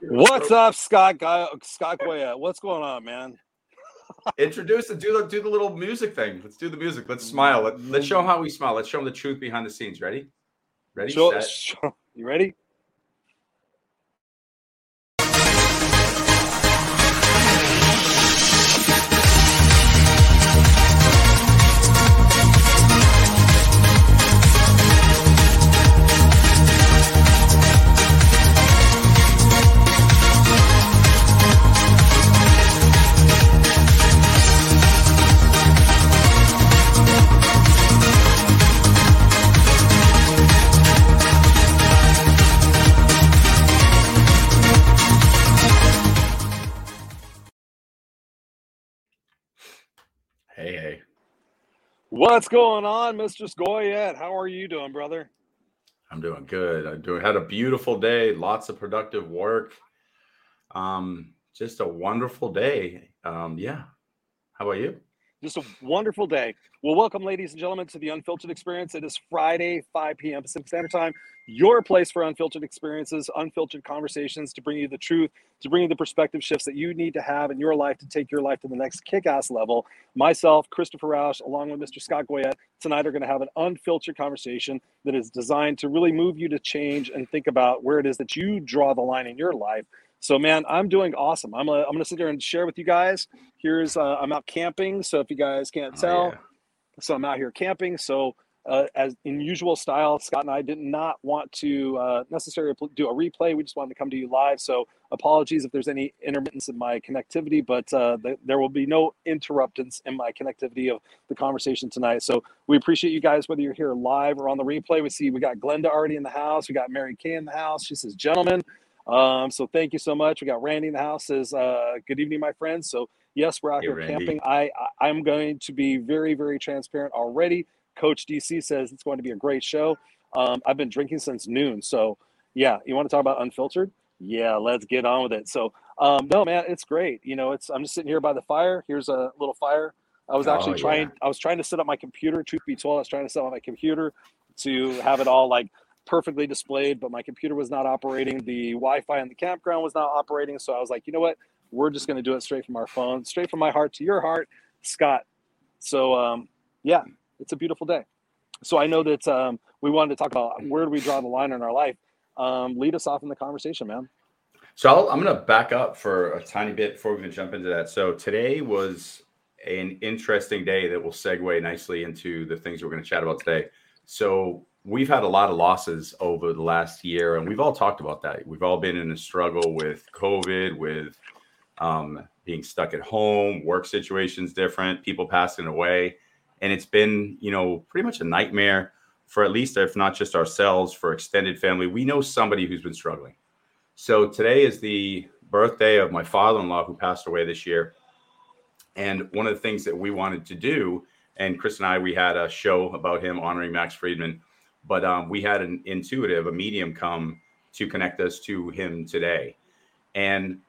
What's up, Scott? Guy, Scott Goyette? What's going on, man? Introduce it. Do the do the little music thing. Let's do the music. Let's smile. Let, let's show them how we smile. Let's show them the truth behind the scenes. Ready? Ready? Show, show, you ready? What's going on, Mr. Goyette? How are you doing, brother? I'm doing good. I do had a beautiful day, lots of productive work. Um, just a wonderful day. Um, yeah. How about you? Just a wonderful day. Well, welcome, ladies and gentlemen, to the Unfiltered Experience. It is Friday, 5 p.m. Pacific Standard Time, your place for unfiltered experiences, unfiltered conversations to bring you the truth, to bring you the perspective shifts that you need to have in your life to take your life to the next kick ass level. Myself, Christopher Rausch, along with Mr. Scott Goyette, tonight are going to have an unfiltered conversation that is designed to really move you to change and think about where it is that you draw the line in your life so, man, I'm doing awesome. I'm gonna, I'm gonna sit there and share with you guys. Here's uh, I'm out camping. So if you guys can't tell, oh, yeah. so I'm out here camping. So uh, as in usual style, Scott and I did not want to uh, necessarily do a replay. We just wanted to come to you live. So apologies if there's any intermittence in my connectivity, but uh, th- there will be no interruptance in my connectivity of the conversation tonight. So we appreciate you guys, whether you're here live or on the replay. We see we got Glenda already in the house. We got Mary Kay in the house. She says, gentlemen. Um, so thank you so much. We got Randy in the house. Says uh, good evening, my friends. So yes, we're out hey, here Randy. camping. I, I I'm going to be very very transparent already. Coach DC says it's going to be a great show. Um, I've been drinking since noon. So yeah, you want to talk about unfiltered? Yeah, let's get on with it. So um, no, man, it's great. You know, it's I'm just sitting here by the fire. Here's a little fire. I was actually oh, trying. Yeah. I was trying to set up my computer. Truth be told, I was trying to set up my computer to have it all like perfectly displayed, but my computer was not operating. The Wi-Fi in the campground was not operating. So I was like, you know what? We're just going to do it straight from our phone, straight from my heart to your heart, Scott. So um, yeah, it's a beautiful day. So I know that um, we wanted to talk about where do we draw the line in our life. Um, lead us off in the conversation, man. So i am going to back up for a tiny bit before we can jump into that. So today was an interesting day that will segue nicely into the things we're going to chat about today. So we've had a lot of losses over the last year, and we've all talked about that. We've all been in a struggle with COVID, with um, being stuck at home, work situations different, people passing away, and it's been you know pretty much a nightmare for at least if not just ourselves for extended family. We know somebody who's been struggling. So today is the birthday of my father-in-law who passed away this year. And one of the things that we wanted to do, and Chris and I, we had a show about him honoring Max Friedman but um, we had an intuitive, a medium come to connect us to him today. And,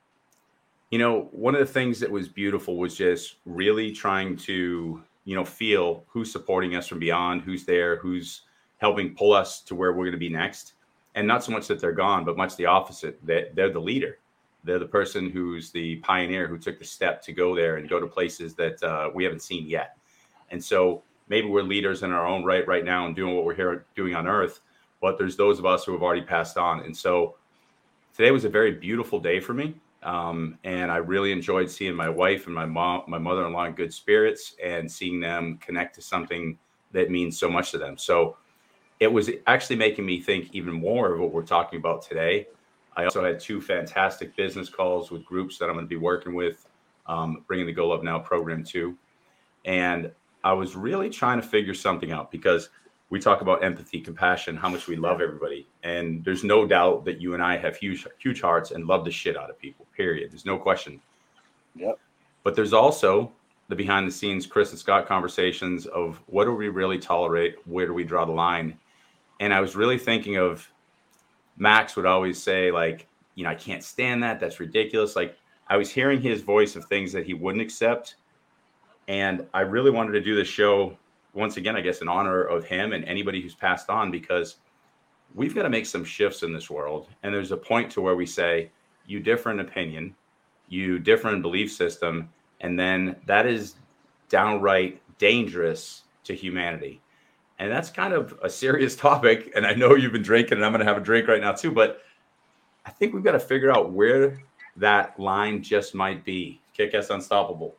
you know, one of the things that was beautiful was just really trying to, you know, feel who's supporting us from beyond, who's there, who's helping pull us to where we're going to be next. And not so much that they're gone, but much the opposite, that they're the leader. They're the person who's the pioneer who took the step to go there and go to places that uh, we haven't seen yet. And so maybe we're leaders in our own right right now and doing what we're here doing on earth but there's those of us who have already passed on. And so today was a very beautiful day for me um, and i really enjoyed seeing my wife and my mom my mother-in-law in good spirits and seeing them connect to something that means so much to them. So it was actually making me think even more of what we're talking about today. I also had two fantastic business calls with groups that i'm going to be working with um, bringing the go love now program to. And I was really trying to figure something out because we talk about empathy, compassion, how much we love everybody. And there's no doubt that you and I have huge, huge hearts and love the shit out of people, period. There's no question. Yep. But there's also the behind the scenes Chris and Scott conversations of what do we really tolerate? Where do we draw the line? And I was really thinking of Max would always say, like, you know, I can't stand that. That's ridiculous. Like, I was hearing his voice of things that he wouldn't accept and I really wanted to do this show once again, I guess, in honor of him and anybody who's passed on, because we've got to make some shifts in this world. And there's a point to where we say, you differ in opinion, you differ in belief system, and then that is downright dangerous to humanity. And that's kind of a serious topic. And I know you've been drinking, and I'm going to have a drink right now too. But I think we've got to figure out where that line just might be. Kick ass unstoppable.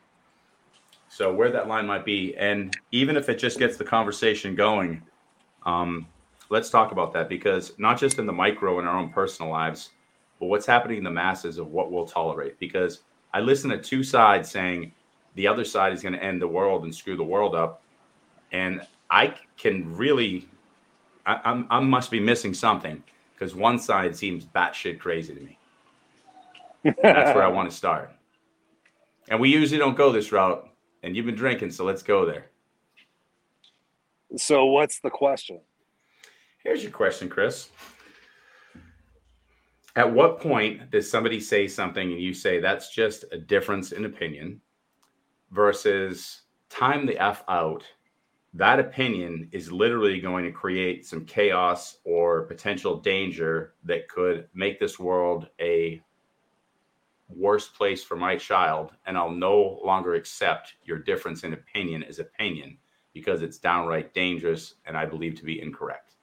So where that line might be, and even if it just gets the conversation going, um, let's talk about that because not just in the micro in our own personal lives, but what's happening in the masses of what we'll tolerate. Because I listen to two sides saying the other side is going to end the world and screw the world up, and I can really, I, I'm, I must be missing something because one side seems batshit crazy to me. That's where I want to start. And we usually don't go this route, and you've been drinking, so let's go there. So, what's the question? Here's your question, Chris. At what point does somebody say something and you say that's just a difference in opinion versus time the F out? That opinion is literally going to create some chaos or potential danger that could make this world a worse place for my child. And I'll no longer accept your difference in opinion as opinion because it's downright dangerous and I believe to be incorrect.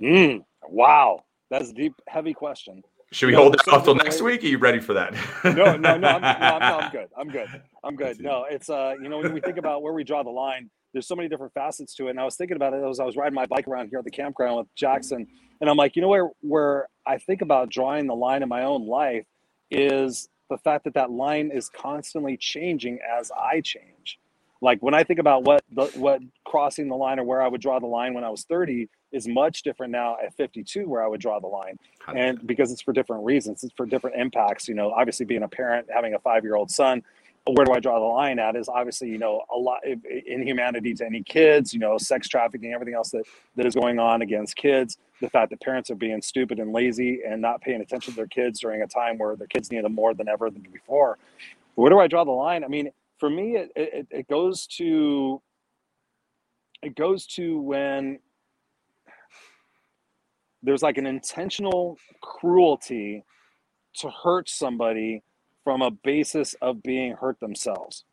Mm, wow. That's a deep, heavy question. Should we no, hold this off till next week? Are you ready for that? no, no, no I'm, no, I'm, no, I'm good. I'm good. I'm good. No, it's uh, you know, when we think about where we draw the line, there's so many different facets to it. And I was thinking about it as I was riding my bike around here at the campground with Jackson, and I'm like, you know, where where I think about drawing the line in my own life is the fact that that line is constantly changing as I change. Like when I think about what the, what crossing the line or where I would draw the line when I was 30 is much different now at 52 where I would draw the line. And because it's for different reasons, it's for different impacts, you know, obviously being a parent, having a 5-year-old son, where do I draw the line at is obviously, you know, a lot of inhumanity to any kids, you know, sex trafficking, everything else that, that is going on against kids, the fact that parents are being stupid and lazy and not paying attention to their kids during a time where their kids need them more than ever than before. Where do I draw the line? I mean, for me, it, it, it goes to it goes to when there's like an intentional cruelty to hurt somebody from a basis of being hurt themselves.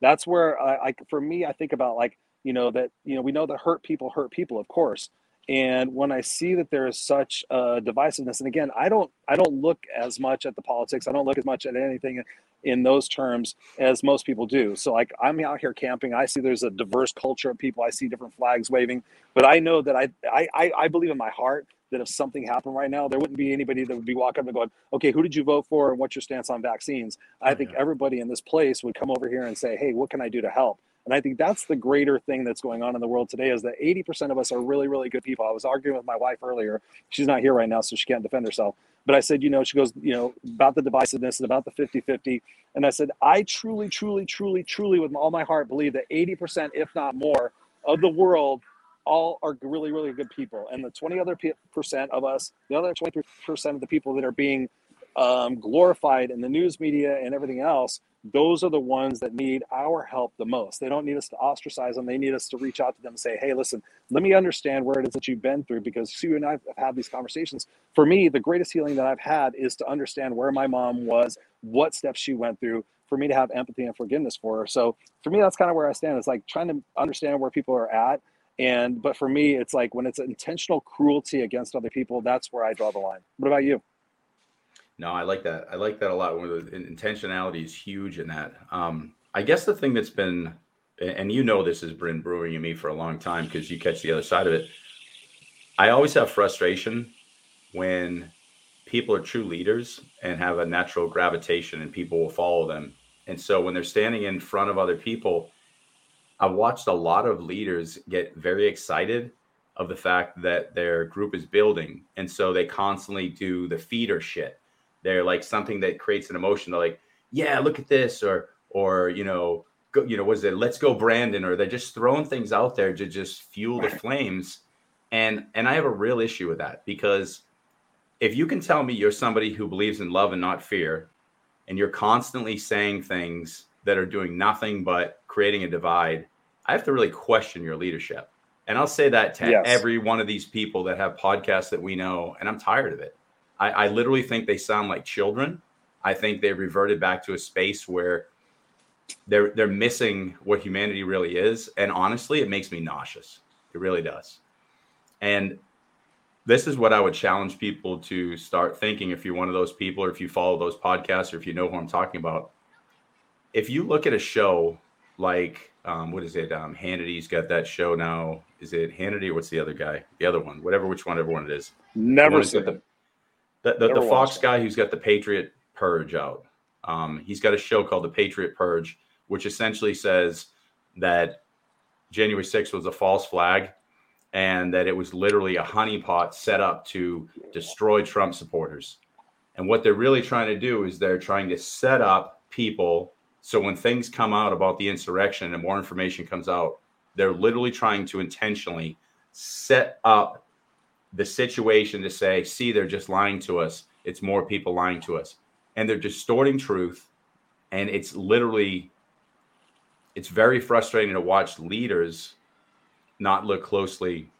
That's where I, I for me, I think about like you know that you know we know that hurt people hurt people, of course. And when I see that there is such a divisiveness, and again, I don't I don't look as much at the politics. I don't look as much at anything in those terms as most people do. So like I'm out here camping, I see there's a diverse culture of people. I see different flags waving, but I know that I I I believe in my heart that if something happened right now, there wouldn't be anybody that would be walking up and going, "Okay, who did you vote for, and what's your stance on vaccines?" I oh, think everybody in this place would come over here and say, "Hey, what can I do to help?" And I think that's the greater thing that's going on in the world today is that 80% of us are really, really good people. I was arguing with my wife earlier. She's not here right now, so she can't defend herself. But I said, you know, she goes, you know, about the divisiveness and about the 50 50. And I said, I truly, truly, truly, truly, with all my heart, believe that 80%, if not more, of the world all are really, really good people. And the 20 other percent of us, the other 20% of the people that are being um, glorified in the news media and everything else, those are the ones that need our help the most. They don't need us to ostracize them. They need us to reach out to them and say, hey, listen, let me understand where it is that you've been through because Sue and I have had these conversations. For me, the greatest healing that I've had is to understand where my mom was, what steps she went through, for me to have empathy and forgiveness for her. So for me, that's kind of where I stand. It's like trying to understand where people are at. And but for me, it's like when it's intentional cruelty against other people, that's where I draw the line. What about you? No, I like that. I like that a lot. Where the intentionality is huge in that. Um, I guess the thing that's been, and you know, this has been brewing in me for a long time because you catch the other side of it. I always have frustration when people are true leaders and have a natural gravitation and people will follow them. And so when they're standing in front of other people, I've watched a lot of leaders get very excited of the fact that their group is building. And so they constantly do the feeder shit they're like something that creates an emotion. They're like, yeah, look at this, or or you know, go, you know, was it let's go Brandon, or they're just throwing things out there to just fuel the flames. And and I have a real issue with that because if you can tell me you're somebody who believes in love and not fear, and you're constantly saying things that are doing nothing but creating a divide, I have to really question your leadership. And I'll say that to Yes. every one of these people that have podcasts that we know, and I'm tired of it. I, I literally think they sound like children. I think they reverted back to a space where they're they're missing what humanity really is. And honestly, it makes me nauseous. It really does. And this is what I would challenge people to start thinking if you're one of those people, or if you follow those podcasts, or if you know who I'm talking about. If you look at a show like um, what is it? Um, Hannity's got that show now. Is it Hannity or what's the other guy? The other one, whatever, which one, everyone it is. Never seen it? The, the, the Fox it. guy who's got the Patriot Purge out. Um, he's got a show called The Patriot Purge, which essentially says that January 6th was a false flag and that it was literally a honeypot set up to destroy Trump supporters. And what they're really trying to do is they're trying to set up people so when things come out about the insurrection and more information comes out, they're literally trying to intentionally set up the situation to say, see, they're just lying to us. It's more people lying to us. And they're distorting truth. And it's literally, it's very frustrating to watch leaders not look closely.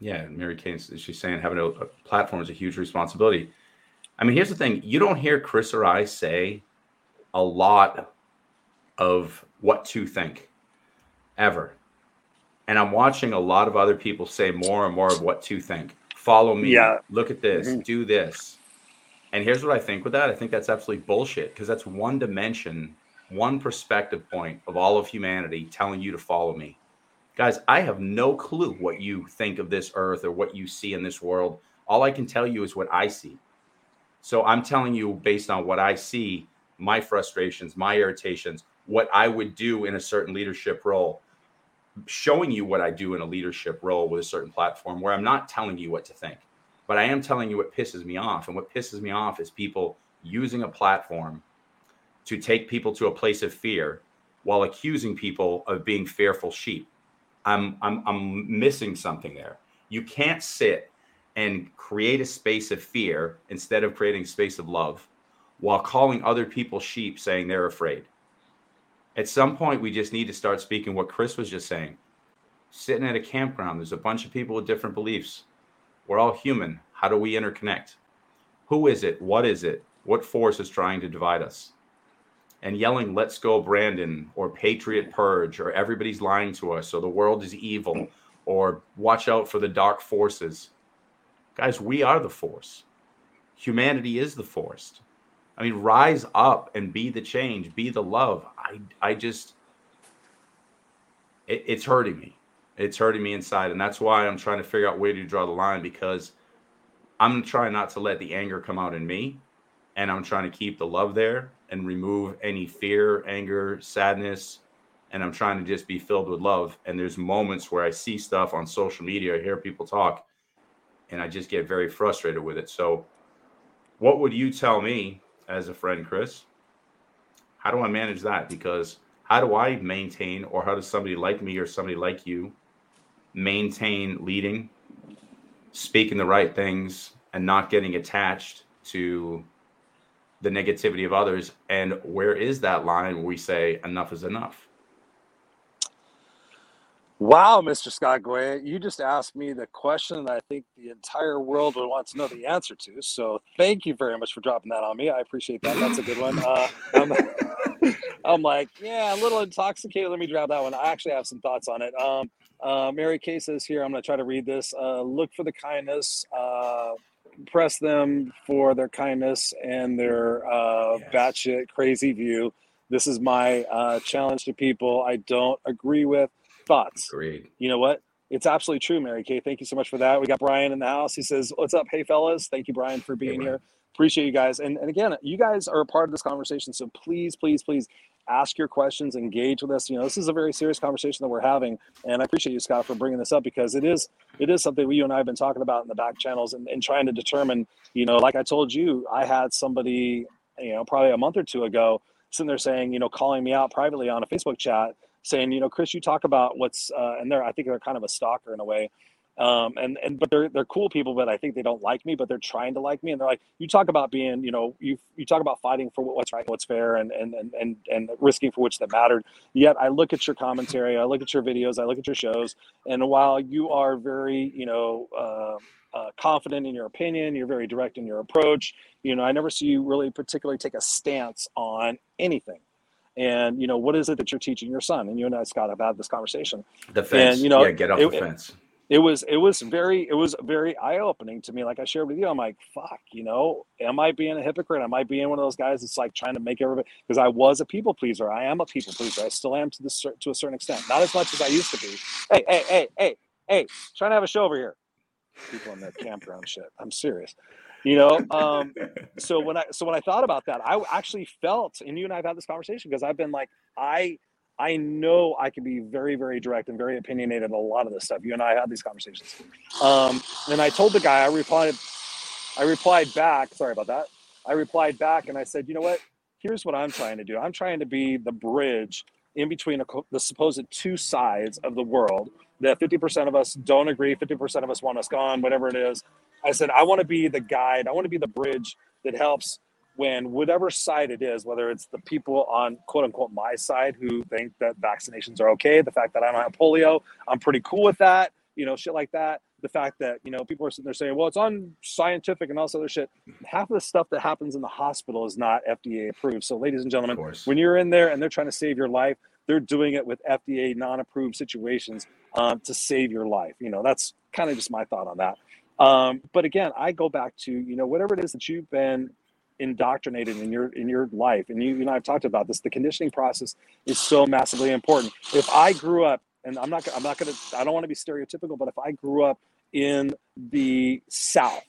Yeah, Mary Kay, she's saying having a, a platform is a huge responsibility. I mean, here's the thing you don't hear Chris or I say a lot of what to think ever. And I'm watching a lot of other people say more and more of what to think. Follow me. Yeah. Look at this. Mhm. Do this. And here's what I think with that. I think that's absolutely bullshit because that's one dimension, one perspective point of all of humanity telling you to follow me. Guys, I have no clue what you think of this earth or what you see in this world. All I can tell you is what I see. So I'm telling you based on what I see, my frustrations, my irritations, what I would do in a certain leadership role, showing you what I do in a leadership role with a certain platform where I'm not telling you what to think, but I am telling you what pisses me off. And what pisses me off is people using a platform to take people to a place of fear while accusing people of being fearful sheep. I'm I'm I'm missing something there. You can't sit and create a space of fear instead of creating space of love while calling other people sheep saying they're afraid. At some point we just need to start speaking what Chris was just saying. Sitting at a campground, there's a bunch of people with different beliefs. We're all human. How do we interconnect? Who is it? What is it? What force is trying to divide us? and yelling let's go brandon or patriot purge or everybody's lying to us or the world is evil or watch out for the dark forces guys we are the force humanity is the force i mean rise up and be the change be the love i i just it, it's hurting me it's hurting me inside and that's why i'm trying to figure out where to draw the line because i'm trying not to let the anger come out in me and i'm trying to keep the love there and remove any fear, anger, sadness. And I'm trying to just be filled with love. And there's moments where I see stuff on social media, I hear people talk, and I just get very frustrated with it. So, what would you tell me as a friend, Chris? How do I manage that? Because how do I maintain, or how does somebody like me or somebody like you maintain leading, speaking the right things, and not getting attached to the negativity of others and where is that line where we say enough is enough Wow, Mr. Scott Goyette, you just asked me the question that I think the entire world would want to know the answer to. So thank you very much for dropping that on me. I appreciate that. That's a good one. Uh, I'm, like, yeah, a little intoxicated. Let me grab that one. I actually have some thoughts on it. Um, uh, Mary Kay says here, I'm going to try to read this. Uh, look for the kindness. Uh, press them for their kindness and their uh, Yes. batshit crazy view. This is my uh, challenge to people I don't agree with. Thoughts? agreed You know what? It's absolutely true, Mary Kay. Thank you so much for that. We got Brian in the house. He says, What's up? Hey, fellas. Thank you, Brian, for being Brian. here. Appreciate you guys. And, and again, you guys are a part of this conversation. So please, please, please ask your questions, engage with us. You know, this is a very serious conversation that we're having. And I appreciate you, Scott, for bringing this up because it is it is something we, you and I have been talking about in the back channels and, and trying to determine, you know, like I told you, I had somebody, you know, probably a month or two ago sitting there saying, you know, calling me out privately on a Facebook chat saying, you know, Chris, you talk about what's, uh, and they're, I think they're kind of a stalker in a way. Um, and and but they're they're cool people, but I think they don't like me, but they're trying to like me. And they're like, you talk about being, you know, you you talk about fighting for what's right, what's fair, and and and and, and risking for which that mattered. Yet I look at your commentary, I look at your videos, I look at your shows, and while you are very, you know. Uh, uh, confident in your opinion. You're very direct in your approach. You know, I never see you really particularly take a stance on anything. And you know, what is it that you're teaching your son? And you and I, Scott, have had this conversation. The fence. And, you know, yeah, get off it, the fence. It, was it was very it was very eye opening to me. Like I shared with you, I'm like, fuck, you know, am I being a hypocrite? Am I being one of those guys that's like trying to make everybody? Because I was a people pleaser. I am a people pleaser. I still am to this to a certain extent. Not as much as I used to be. Hey, hey, hey, hey, hey, trying to have a show over here. People in that campground shit. I'm serious. You know, um, so when I so when I thought about that, I actually felt, and you and I have had this conversation because I've been like, I I know I can be very, very direct and very opinionated on a lot of this stuff. You and I had these conversations. Um, and I told the guy, I replied, I replied back. Sorry about that. I replied back and I said, you know what? Here's what I'm trying to do. I'm trying to be the bridge in between a, the supposed two sides of the world that 50% of us don't agree, 50% of us want us gone, whatever it is. I said, I want to be the guide. I want to be the bridge that helps when whatever side it is, whether it's the people on quote unquote my side who think that vaccinations are okay, the fact that I don't have polio, I'm pretty cool with that, you know, shit like that. The fact that, you know, people are sitting there saying, well, it's unscientific and all this other shit. Half of the stuff that happens in the hospital is not FDA approved. So, ladies and gentlemen, when you're in there and they're trying to save your life, they're doing it with FDA non approved situations um, to save your life. You know, that's kind of just my thought on that. Um, but again, I go back to, you know, whatever it is that you've been indoctrinated in your in your life. And you, you and i've talked about this. The conditioning process is so massively important. If i grew up and i'm not i'm not to i don't want to be stereotypical but if i grew up in the south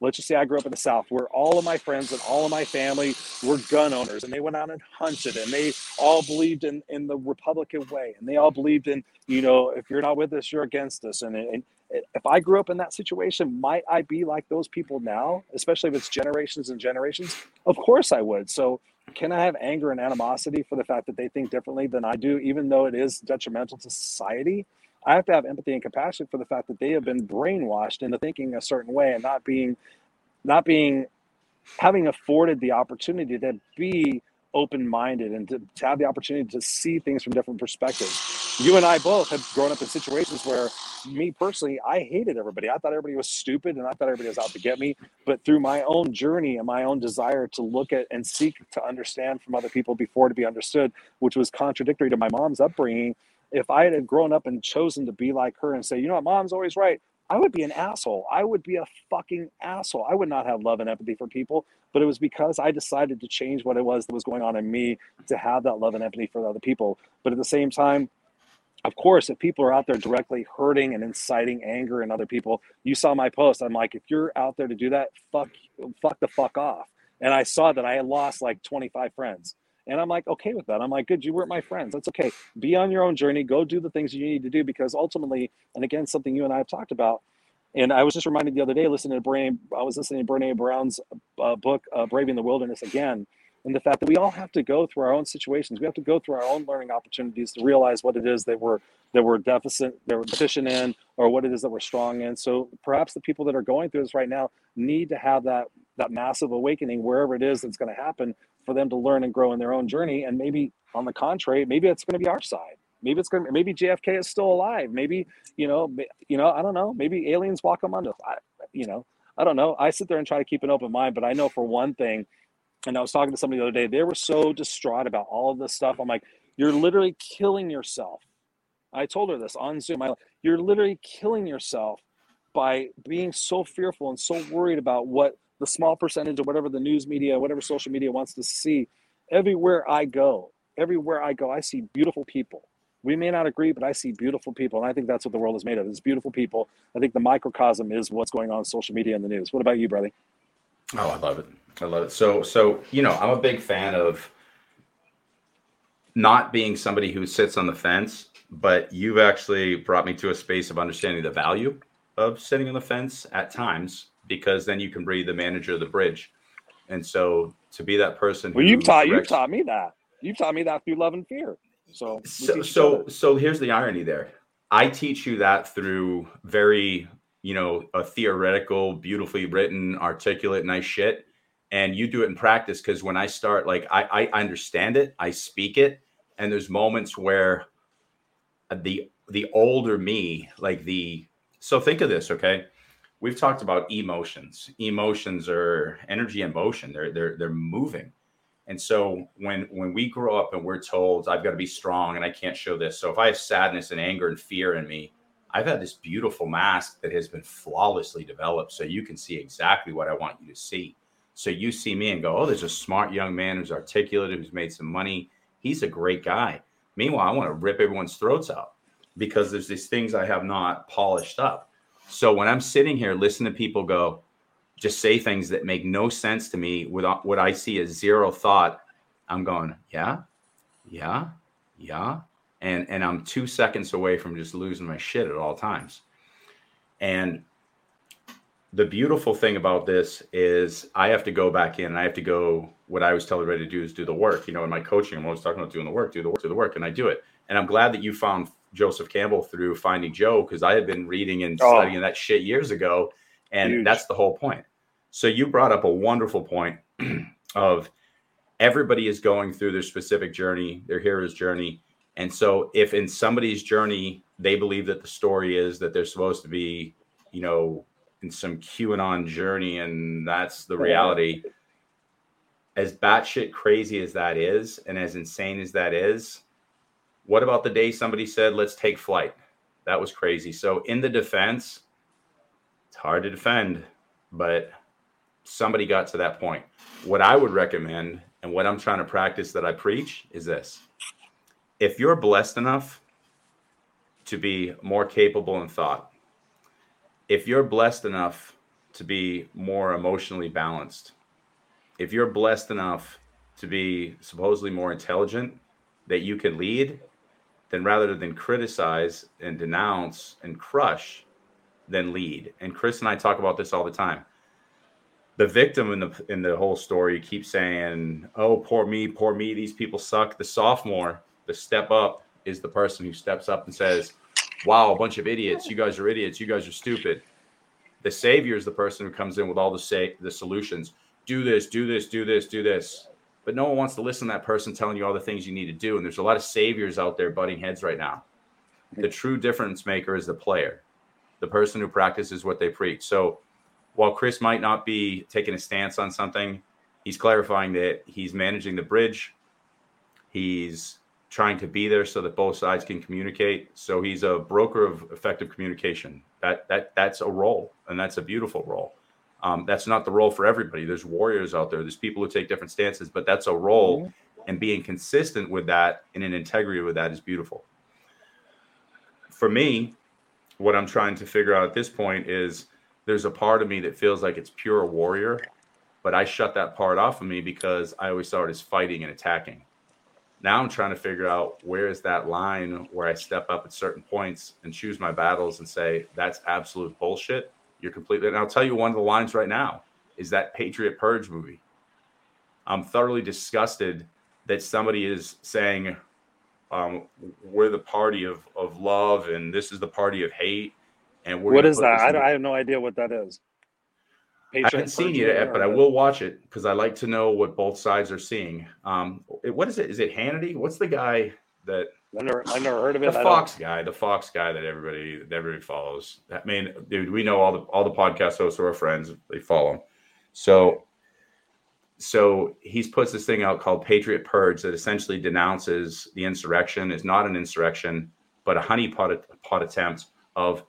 let's just say i grew up in the south where all of my friends and all of my family were gun owners and they went out and hunted and they all believed in in the republican way and they all believed in you know if you're not with us you're against us and, and if I grew up in that situation, might I be like those people now, especially if it's generations and generations? Of course I would. So, can I have anger and animosity for the fact that they think differently than I do, even though it is detrimental to society? I have to have empathy and compassion for the fact that they have been brainwashed into thinking a certain way and not being, not being, having afforded the opportunity to be open-minded and to, to have the opportunity to see things from different perspectives. You and I both have grown up in situations where me personally, I hated everybody. I thought everybody was stupid and I thought everybody was out to get me. But through my own journey and my own desire to look at and seek to understand from other people before to be understood, which was contradictory to my mom's upbringing, if I had grown up and chosen to be like her and say, you know what, mom's always right, I would be an asshole. I would be a fucking asshole. I would not have love and empathy for people, but it was because I decided to change what it was that was going on in me to have that love and empathy for other people. But at the same time, of course, if people are out there directly hurting and inciting anger in other people, you saw my post. I'm like, if you're out there to do that, fuck, fuck the fuck off. And I saw that I had lost like 25 friends. And I'm like, okay with that. I'm like, good, you weren't my friends. That's okay. Be on your own journey. Go do the things you need to do because ultimately, and again, something you and I have talked about. And I was just reminded the other day, listening to Brene, I was listening to Brene Brown's uh, book, uh, Braving the Wilderness again and the fact that we all have to go through our own situations. We have to go through our own learning opportunities to realize what it is that we're that we're deficit, that we're deficient in, or what it is that we're strong in. So perhaps the people that are going through this right now need to have that that massive awakening wherever it is that's going to happen for them to learn and grow in their own journey. And maybe on the contrary, maybe it's going to be our side. Maybe it's going to maybe JFK is still alive. Maybe you know, you know, I don't know. Maybe aliens walk among us. I, you know, I don't know. I sit there and try to keep an open mind, but I know for one thing and I was talking to somebody the other day, they were so distraught about all of this stuff. I'm like, you're literally killing yourself. I told her this on Zoom. I, you're literally killing yourself by being so fearful and so worried about what the small percentage of whatever the news media, whatever social media wants to see. Everywhere I go, everywhere I go, I see beautiful people. We may not agree, but I see beautiful people. And I think that's what the world is made of is beautiful people. I think the microcosm is what's going on social media and the news. What about you, brother? Oh, I love it. I love it. So, so you know, I'm a big fan of not being somebody who sits on the fence, but you've actually brought me to a space of understanding the value of sitting on the fence at times because then you can be the manager of the bridge. And so to be that person, well, you've taught you've taught me that. You've taught me that through love and fear. So so so, so here's the irony there. I teach you that through very, you know, a theoretical, beautifully written, articulate, nice shit. And you do it in practice because when I start, like I, I understand it, I speak it, and there's moments where the the older me, like the so think of this, okay? We've talked about emotions. Emotions are energy and motion. They're they're they're moving. And so when when we grow up and we're told I've got to be strong and I can't show this. So if I have sadness and anger and fear in me, I've had this beautiful mask that has been flawlessly developed so you can see exactly what I want you to see. So you see me and go, "Oh, there's a smart young man who's articulate, who's made some money. He's a great guy." Meanwhile, I want to rip everyone's throats out because there's these things I have not polished up. So when I'm sitting here listening to people go, just say things that make no sense to me with uh, what I see as zero thought, I'm going, yeah, yeah, yeah. And and I'm two seconds away from just losing my shit at all times. And the beautiful thing about this is I have to go back in and I have to go what I was telling everybody to do is do the work. You know, in my coaching, I'm always talking about doing the work, do the work, do the work, and I do it. And I'm glad that you found Joseph Campbell through Finding Joe because I had been reading and oh. studying that shit years ago. And Huge. that's the whole point. So you brought up a wonderful point of everybody is going through their specific journey, their hero's journey. And so if in somebody's journey, they believe that the story is that they're supposed to be, you know, in some QAnon journey and that's the reality. As batshit crazy as that is, and as insane as that is, what about the day somebody said, let's take flight? That was crazy. So, in the defense, it's hard to defend, but somebody got to that point. What I would recommend and what I'm trying to practice that I preach is this if you're blessed enough to be more capable in thought, if you're blessed enough to be more emotionally balanced, if you're blessed enough to be supposedly more intelligent that you can lead, then rather than criticize and denounce and crush, then lead. And Chris and I talk about this all the time. The victim in the in the whole story keeps saying, "Oh, poor me, poor me. These people suck." The sophomore, the step up, is the person who steps up and says, "Wow, a bunch of idiots. You guys are idiots. You guys are stupid." The savior is the person who comes in with all the say the solutions. Do this, do this, do this, do this but no one wants to listen to that person telling you all the things you need to do. And there's a lot of saviors out there butting heads right now. The true difference maker is the player, the person who practices what they preach. So while Chris might not be taking a stance on something, he's clarifying that he's managing the bridge. He's trying to be there so that both sides can communicate. So he's a broker of effective communication. That that that's a role, and that's a beautiful role. Um, that's not the role for everybody. There's warriors out there. There's people who take different stances, but that's a role. Mm-hmm. And being consistent with that and in integrity with that is beautiful. For me, what I'm trying to figure out at this point is there's a part of me that feels like it's pure warrior, but I shut that part off of me because I always saw it as fighting and attacking. Now I'm trying to figure out where is that line where I step up at certain points and choose my battles and say that's absolute bullshit you're completely. And I'll tell you one of the lines right now is that Patriot Purge movie. I'm thoroughly disgusted that somebody is saying um, we're the party of, of love and this is the party of hate. And what is that? I, I, have no idea what that is. Patriot I haven't seen it yet, but I will watch it because I like to know what both sides are seeing. Um, what is it? Is it Hannity? What's the guy that I never, I never heard of it. The Fox guy, the Fox guy that everybody, that everybody follows. I mean, dude, we know all the all the podcast hosts who are friends. They follow him. So, so he's puts this thing out called Patriot Purge that essentially denounces the insurrection. is not an insurrection, but a honeypot pot attempt of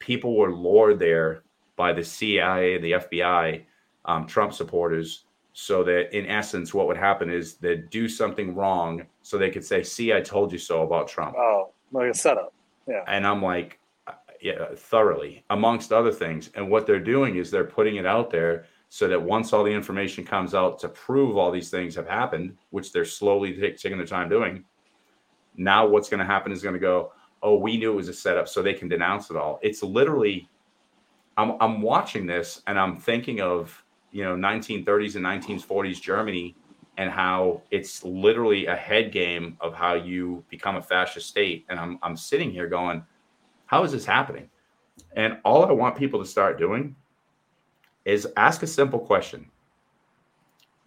people were lured there by the CIA, and the FBI, um, Trump supporters so that in essence what would happen is they'd do something wrong so they could say see i told you so about trump. Oh like a setup yeah. And i'm like uh, yeah thoroughly amongst other things. And what they're doing is they're putting it out there so that once all the information comes out to prove all these things have happened which they're slowly take, taking their time doing now what's going to happen is going to go oh we knew it was a setup so they can denounce it all. It's literally i'm, I'm watching this and i'm thinking of you know 1930s and 1940s Germany and how it's literally a head game of how you become a fascist state. And I'm I'm sitting here going, How is this happening? And all I want people to start doing is ask a simple question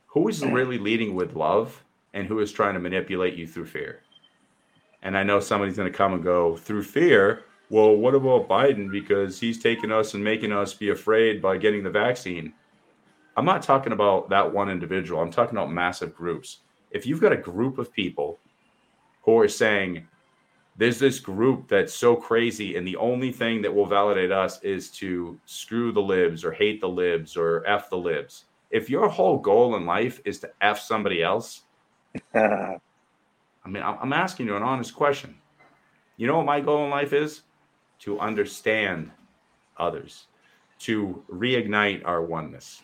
Who is really leading with love and who is trying to manipulate you through fear? And I know somebody's going to come and go through fear. Well, what about Biden? Because he's taking us and making us be afraid by getting the vaccine. I'm not talking about that one individual. I'm talking about massive groups. If you've got a group of people who are saying, there's this group that's so crazy, and the only thing that will validate us is to screw the libs or hate the libs or F the libs. If your whole goal in life is to F somebody else, I mean, I'm asking you an honest question. You know what my goal in life is? To understand others, to reignite our oneness,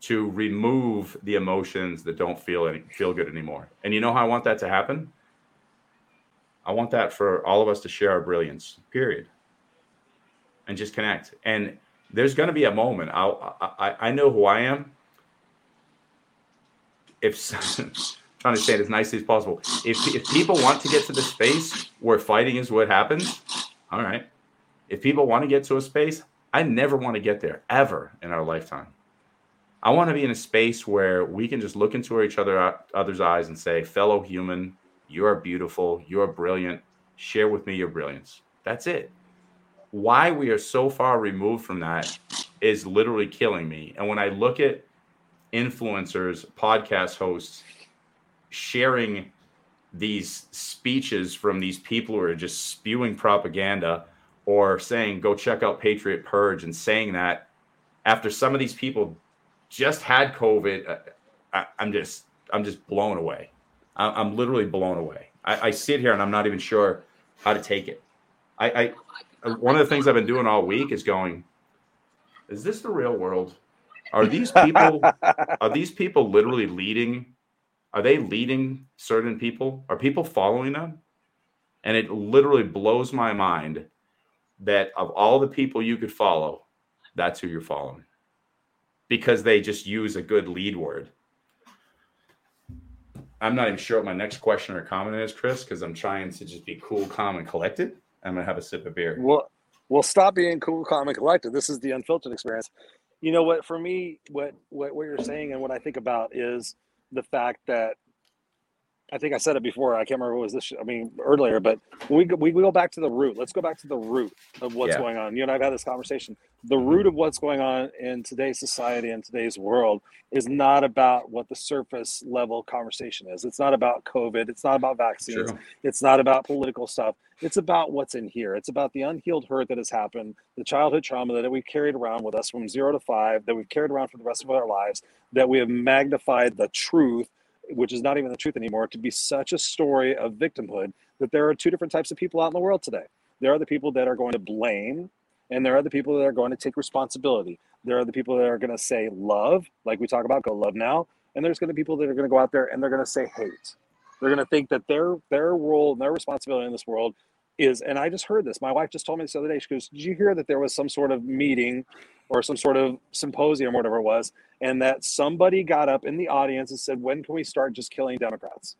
to remove the emotions that don't feel any, feel good anymore. And you know how I want that to happen? I want that for all of us to share our brilliance, period, and just connect. And there's going to be a moment. I'll, I I know who I am. If trying to say it as nicely as possible, if if people want to get to the space where fighting is what happens, all right. If people want to get to a space, I never want to get there ever in our lifetime. I want to be in a space where we can just look into each other other's eyes and say, fellow human, you are beautiful. You are brilliant. Share with me your brilliance. That's it. Why we are so far removed from that is literally killing me. And when I look at influencers, podcast hosts sharing these speeches from these people who are just spewing propaganda or saying, go check out Patriot Purge and saying that after some of these people just had COVID, uh, I, I'm just, I'm just blown away. I'm literally blown away. I, I sit here and I'm not even sure how to take it. I, I one of the things I've been doing all week is going, is this the real world? Are these people are these people literally leading? Are they leading certain people? Are people following them? And it literally blows my mind that of all the people you could follow, that's who you're following. Because they just use a good lead word. I'm not even sure what my next question or comment is, Chris, because I'm trying to just be cool, calm, and collected. I'm gonna have a sip of beer. Well, well, stop being cool, calm, and collected. This is the unfiltered experience. You know what? For me, what what what you're saying and what I think about is the fact that I think I said it before. I can't remember what was this. I mean, earlier, but we go, we go back to the root. Let's go back to the root of what's yeah. going on. You and I've had this conversation. The mm-hmm. root of what's going on in today's society and today's world is not about what the surface level conversation is. It's not about COVID. It's not about vaccines. True. It's not about political stuff. It's about what's in here. It's about the unhealed hurt that has happened, the childhood trauma that we've carried around with us from zero to five, that we've carried around for the rest of our lives, that we have magnified the truth which is not even the truth anymore, to be such a story of victimhood that there are two different types of people out in the world today. There are the people that are going to blame, and there are the people that are going to take responsibility. There are the people that are going to say love, like we talk about, go love now, and there's going to be people that are going to go out there and they're going to say hate. They're going to think that their their role and their responsibility in this world is, and I just heard this. My wife just told me this the other day. She goes, "Did you hear that there was some sort of meeting or some sort of symposium or whatever it was, and that somebody got up in the audience and said, "When can we start just killing Democrats?"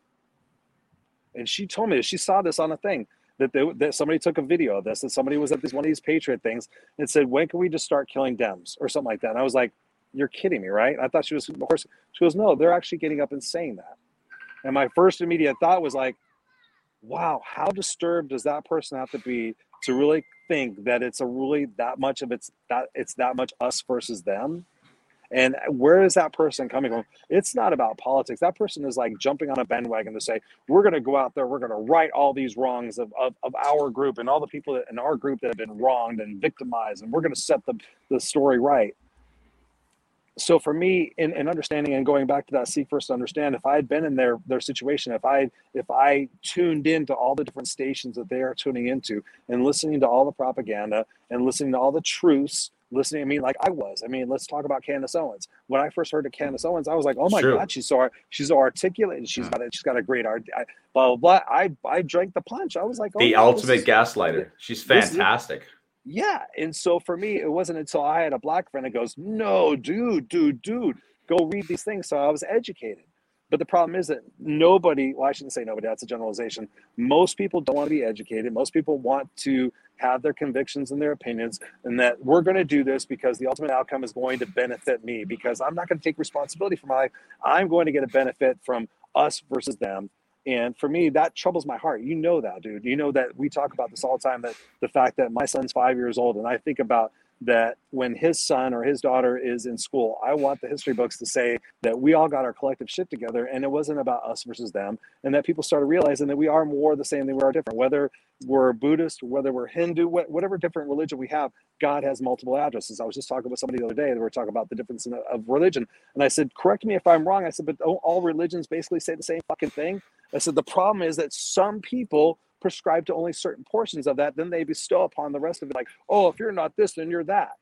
And she told me she saw this on a thing that they, that somebody took a video of this, that somebody was at this one of these patriot things and said, "When can we just start killing Dems?" or something like that. And I was like, "You're kidding me, right?" I thought she was, of course, she goes, "No, they're actually getting up and saying that." And my first immediate thought was like, "Wow, how disturbed does that person have to be to really think that it's a really that much of it's that it's that much us versus them. And where is that person coming from? It's not about politics. That person is like jumping on a bandwagon to say we're going to go out there we're going to right all these wrongs of, of, of our group and all the people in our group that have been wronged and victimized and we're going to set the, the story right so for me in, in understanding and going back to that seek first to understand if i had been in their their situation if i if i tuned into all the different stations that they are tuning into and listening to all the propaganda and listening to all the truths listening to me like i was i mean let's talk about candace owens. When i first heard of candace owens i was like oh my god she's so she's so articulate and she's got a, she's got a great art I, blah, blah blah. I i drank the punch. I was like oh, the ultimate is, gaslighter. She's fantastic yeah. And so for me, it wasn't until I had a black friend that goes, No, dude, dude, dude, go read these things. So I was educated. But the problem is that nobody, well, I shouldn't say nobody, that's a generalization. Most people don't want to be educated. Most people want to have their convictions and their opinions, and that we're going to do this because the ultimate outcome is going to benefit me because I'm not going to take responsibility for my life. I'm going to get a benefit from us versus them. And for me, that troubles my heart. You know that, dude. You know that we talk about this all the time that the fact that my son's five years old and I think about that when his son or his daughter is in school, I want the history books to say that we all got our collective shit together and it wasn't about us versus them. And that people started realizing that we are more the same than we are different. Whether we're Buddhist, whether we're Hindu, whatever different religion we have, God has multiple addresses. I was just talking with somebody the other day, they were talking about the difference in, of religion. And I said, correct me if I'm wrong. I said, but all religions basically say the same fucking thing. I said, the problem is that some people prescribe to only certain portions of that, then they bestow upon the rest of it, like, oh, if you're not this, then you're that.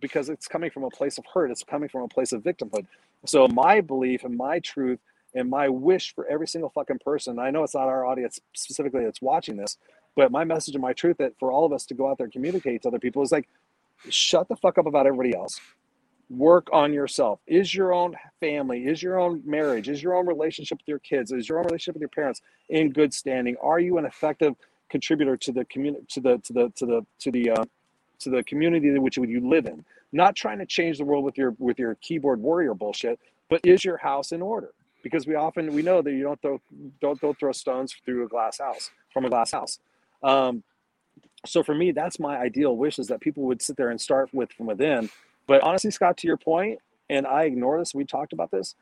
Because it's coming from a place of hurt, it's coming from a place of victimhood. So, my belief and my truth and my wish for every single fucking person, I know it's not our audience specifically that's watching this, but my message and my truth that for all of us to go out there and communicate to other people is like, shut the fuck up about everybody else work on yourself. Is your own family is your own marriage is your own relationship with your kids is your own relationship with your parents in good standing? Are you an effective contributor to the community to the to the to the to the uh, to the community in which you live in? Not trying to change the world with your with your keyboard warrior bullshit but is your house in order? Because we often we know that you don't throw don't don't throw stones through a glass house from a glass house. Um, so for me that's my ideal wish is that people would sit there and start with from within but honestly, Scott, to your point, and I ignore this. We talked about this.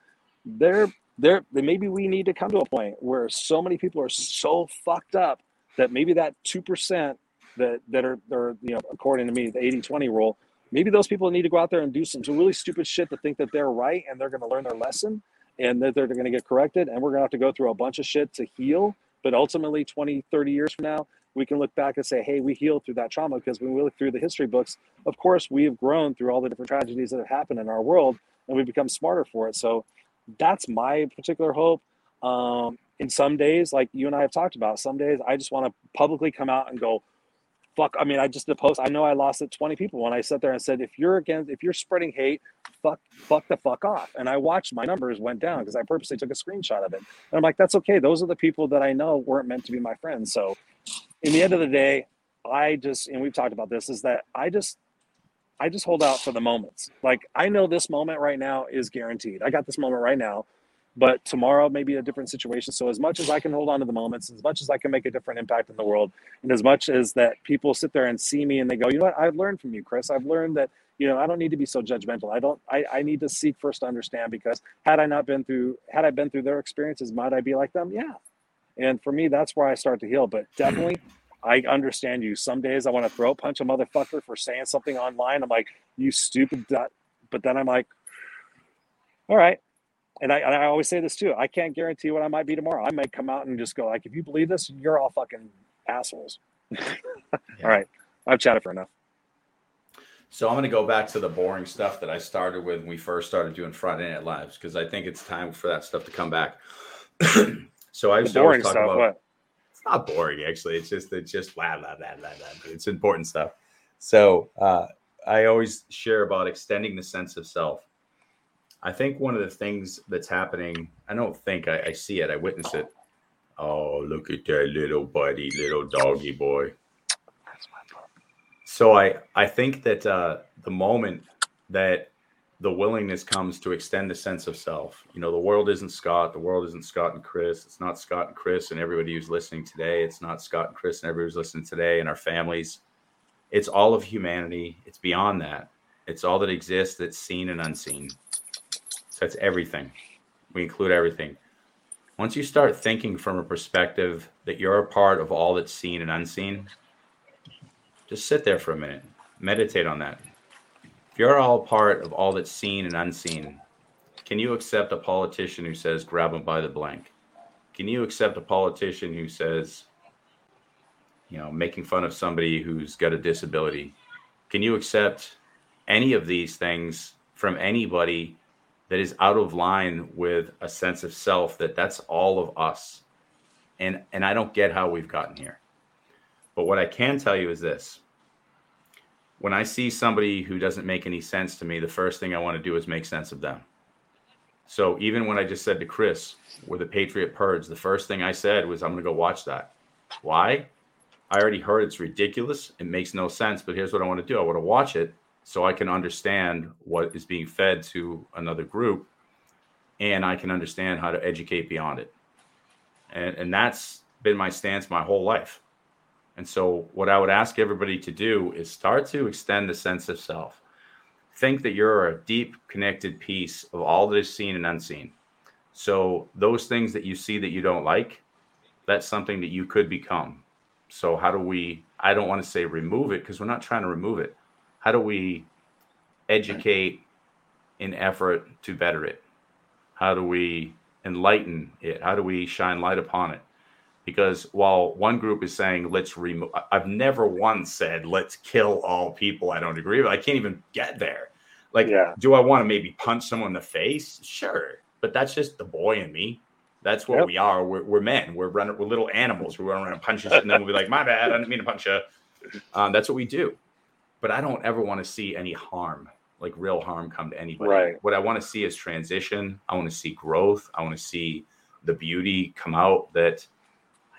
There, there, maybe we need to come to a point where so many people are so fucked up that maybe that two percent that that are, are you know, according to me, the 80-20 rule. Maybe those people need to go out there and do some really stupid shit to think that they're right and they're going to learn their lesson and that they're going to get corrected. And we're going to have to go through a bunch of shit to heal. But ultimately, 20, 30 years from now, we can look back and say, hey, we healed through that trauma because when we look through the history books, of course, we have grown through all the different tragedies that have happened in our world and we've become smarter for it. So that's my particular hope. Um, in some days, like you and I have talked about, some days I just want to publicly come out and go, fuck. I mean, I just did a post. I know I lost it 20 people when I sat there and said, if you're against, if you're spreading hate, fuck, fuck the fuck off. And I watched my numbers went down because I purposely took a screenshot of it. And I'm like, that's okay. Those are the people that I know weren't meant to be my friends. So in the end of the day, I just and we've talked about this is that I just I just hold out for the moments. Like I know this moment right now is guaranteed. I got this moment right now, but tomorrow may be a different situation. So as much as I can hold on to the moments, as much as I can make a different impact in the world, and as much as that people sit there and see me and they go, you know what, I've learned from you, Chris. I've learned that you know I don't need to be so judgmental. I don't. I, I need to seek first to understand because had I not been through, had I been through their experiences, might I be like them? Yeah, and for me, that's where I start to heal. But definitely, I understand you. Some days I want to throw punch a motherfucker for saying something online. I'm like, you stupid. But then I'm like, all right. And I, and I always say this too. I can't guarantee what I might be tomorrow. I might come out and just go like, if you believe this, you're all fucking assholes. yeah. All right. I've chatted for enough. So I'm going to go back to the boring stuff that I started with when we first started doing Friday Night Lives because I think it's time for that stuff to come back. So I was boring stuff. About, what? It's not boring actually. It's just it's just blah blah blah blah blah. It's important stuff. So uh, I always share about extending the sense of self. I think one of the things that's happening, I don't think I, I see it, I witness it. Oh, look at that little buddy, little doggy boy. So I I think that uh, the moment that the willingness comes to extend the sense of self. You know, the world isn't Scott. The world isn't Scott and Chris. It's not Scott and Chris and everybody who's listening today. It's not Scott and Chris and everybody who's listening today and our families. It's all of humanity. It's beyond that. It's all that exists that's seen and unseen. So it's everything. We include everything. Once you start thinking from a perspective that you're a part of all that's seen and unseen, just sit there for a minute. Meditate on that you're all part of all that's seen and unseen, can you accept a politician who says grab them by the blank? Can you accept a politician who says, you know, making fun of somebody who's got a disability? Can you accept any of these things from anybody that is out of line with a sense of self that that's all of us? And and I don't get how we've gotten here. But what I can tell you is this when I see somebody who doesn't make any sense to me, the first thing I want to do is make sense of them. So even when I just said to Chris, we're the Patriot Purge, the first thing I said was, I'm going to go watch that. Why? I already heard it's ridiculous. It makes no sense. But here's what I want to do I want to watch it so I can understand what is being fed to another group and I can understand how to educate beyond it. And, and that's been my stance my whole life. And so, what I would ask everybody to do is start to extend the sense of self. Think that you're a deep, connected piece of all that is seen and unseen. So, those things that you see that you don't like, that's something that you could become. So, how do we, I don't want to say remove it because we're not trying to remove it. How do we educate in effort to better it? How do we enlighten it? How do we shine light upon it? Because while one group is saying, let's remove, I've never once said, let's kill all people I don't agree with. I can't even get there. Like, yeah. do I want to maybe punch someone in the face? Sure. But that's just the boy in me. That's what yep. we are. We're, we're men. We're running. We're little animals. We run around and punch and then we'll be like, "My bad. I didn't mean to punch you." Um, that's what we do. But I don't ever want to see any harm, like real harm, come to anybody. Right. What I want to see is transition. I want to see growth. I want to see the beauty come out. That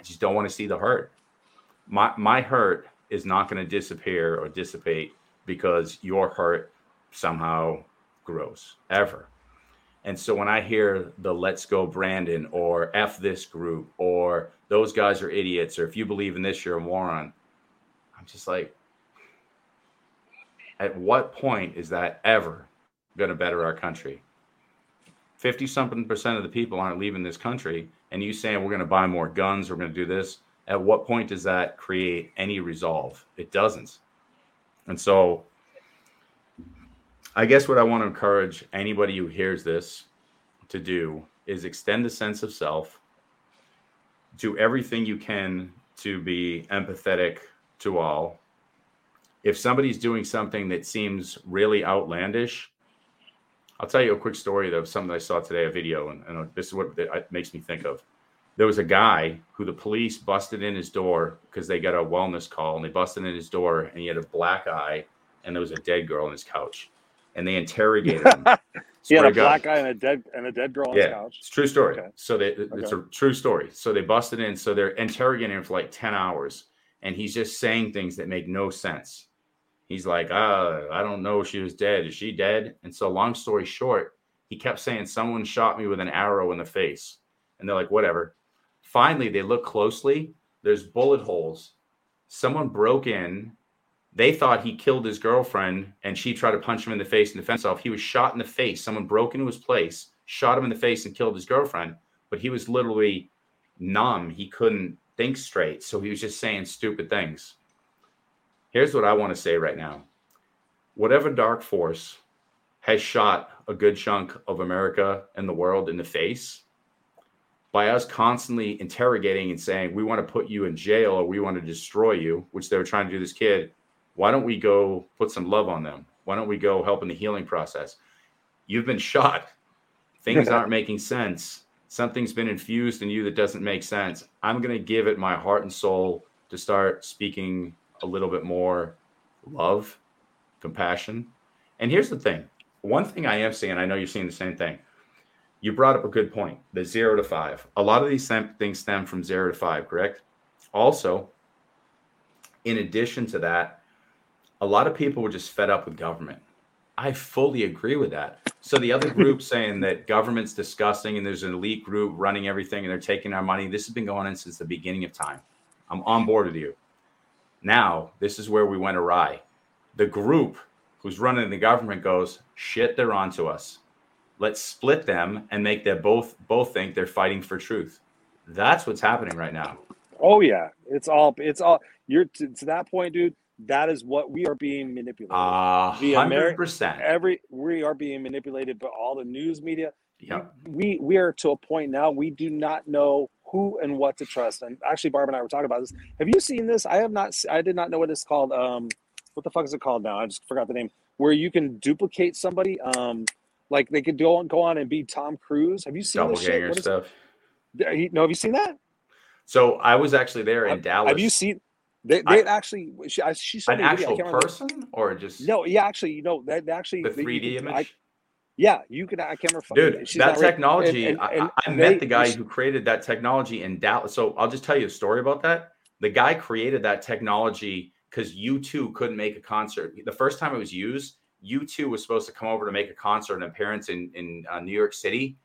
I just don't want to see the hurt. My my hurt is not going to disappear or dissipate because your hurt somehow grows ever. And so when I hear the let's go Brandon or F this group or those guys are idiots or if you believe in this, you're a moron, I'm just like, at what point is that ever going to better our country? 50 something percent of the people aren't leaving this country. And you saying we're going to buy more guns, we're going to do this. At what point does that create any resolve? It doesn't. And so I guess what I want to encourage anybody who hears this to do is extend the sense of self, do everything you can to be empathetic to all. If somebody's doing something that seems really outlandish, I'll tell you a quick story of something I saw today, a video, and, and this is what it uh, makes me think of. There was a guy who the police busted in his door because they got a wellness call, and they busted in his door, and he had a black eye, and there was a dead girl on his couch and they interrogated him. he had a black guy and a dead and a dead girl on yeah, his couch. It's true story. Okay. So they, it's okay. a true story. So they busted in. So they're interrogating him for like 10 hours. And he's just saying things that make no sense. He's like, uh, I don't know if she was dead. Is she dead? And so long story short, he kept saying, Someone shot me with an arrow in the face. And they're like, whatever. Finally, they look closely. There's bullet holes. Someone broke in they thought he killed his girlfriend and she tried to punch him in the face and defend himself. He was shot in the face. Someone broke into his place, shot him in the face, and killed his girlfriend. But he was literally numb. He couldn't think straight. So he was just saying stupid things. Here's what I want to say right now whatever dark force has shot a good chunk of America and the world in the face, by us constantly interrogating and saying, we want to put you in jail or we want to destroy you, which they were trying to do this kid, why don't we go put some love on them? Why don't we go help in the healing process? You've been shot. Things aren't making sense. Something's been infused in you that doesn't make sense. I'm going to give it my heart and soul to start speaking a little bit more love, compassion. And here's the thing one thing I am seeing, I know you're seeing the same thing. You brought up a good point the zero to five. A lot of these things stem from zero to five, correct? Also, in addition to that, a lot of people were just fed up with government. I fully agree with that. So the other group saying that government's disgusting and there's an elite group running everything and they're taking our money. This has been going on since the beginning of time. I'm on board with you. Now, this is where we went awry. The group who's running the government goes, shit, they're onto us. Let's split them and make them both both think they're fighting for truth. That's what's happening right now. Oh yeah, it's all it's all you're to, to that point, dude that is what we are being manipulated. hundred percent. Every we are being manipulated by all the news media. Yep. We we are to a point now we do not know who and what to trust. And actually, Barb and I were talking about this. Have you seen this? I have not. I did not know what it's called. Um, what the fuck is it called now? I just forgot the name. Where you can duplicate somebody. Um, like they could go on go on and be Tom Cruise. Have you seen this shit? What stuff? Is, no, have you seen that? So I was actually there in have, Dallas. Have you seen? They they I, actually she she saw an actual person or just no yeah actually you know they, they actually the three D image. I, Yeah, you could. I can't remember. Dude, that technology. And, and, and I, I met the guy who created that technology in Dallas. So I'll just tell you a story about that. The guy created that technology because U2 couldn't make a concert. The first time it was used, U2 was supposed to come over to make a concert, an appearance in in uh, New York City,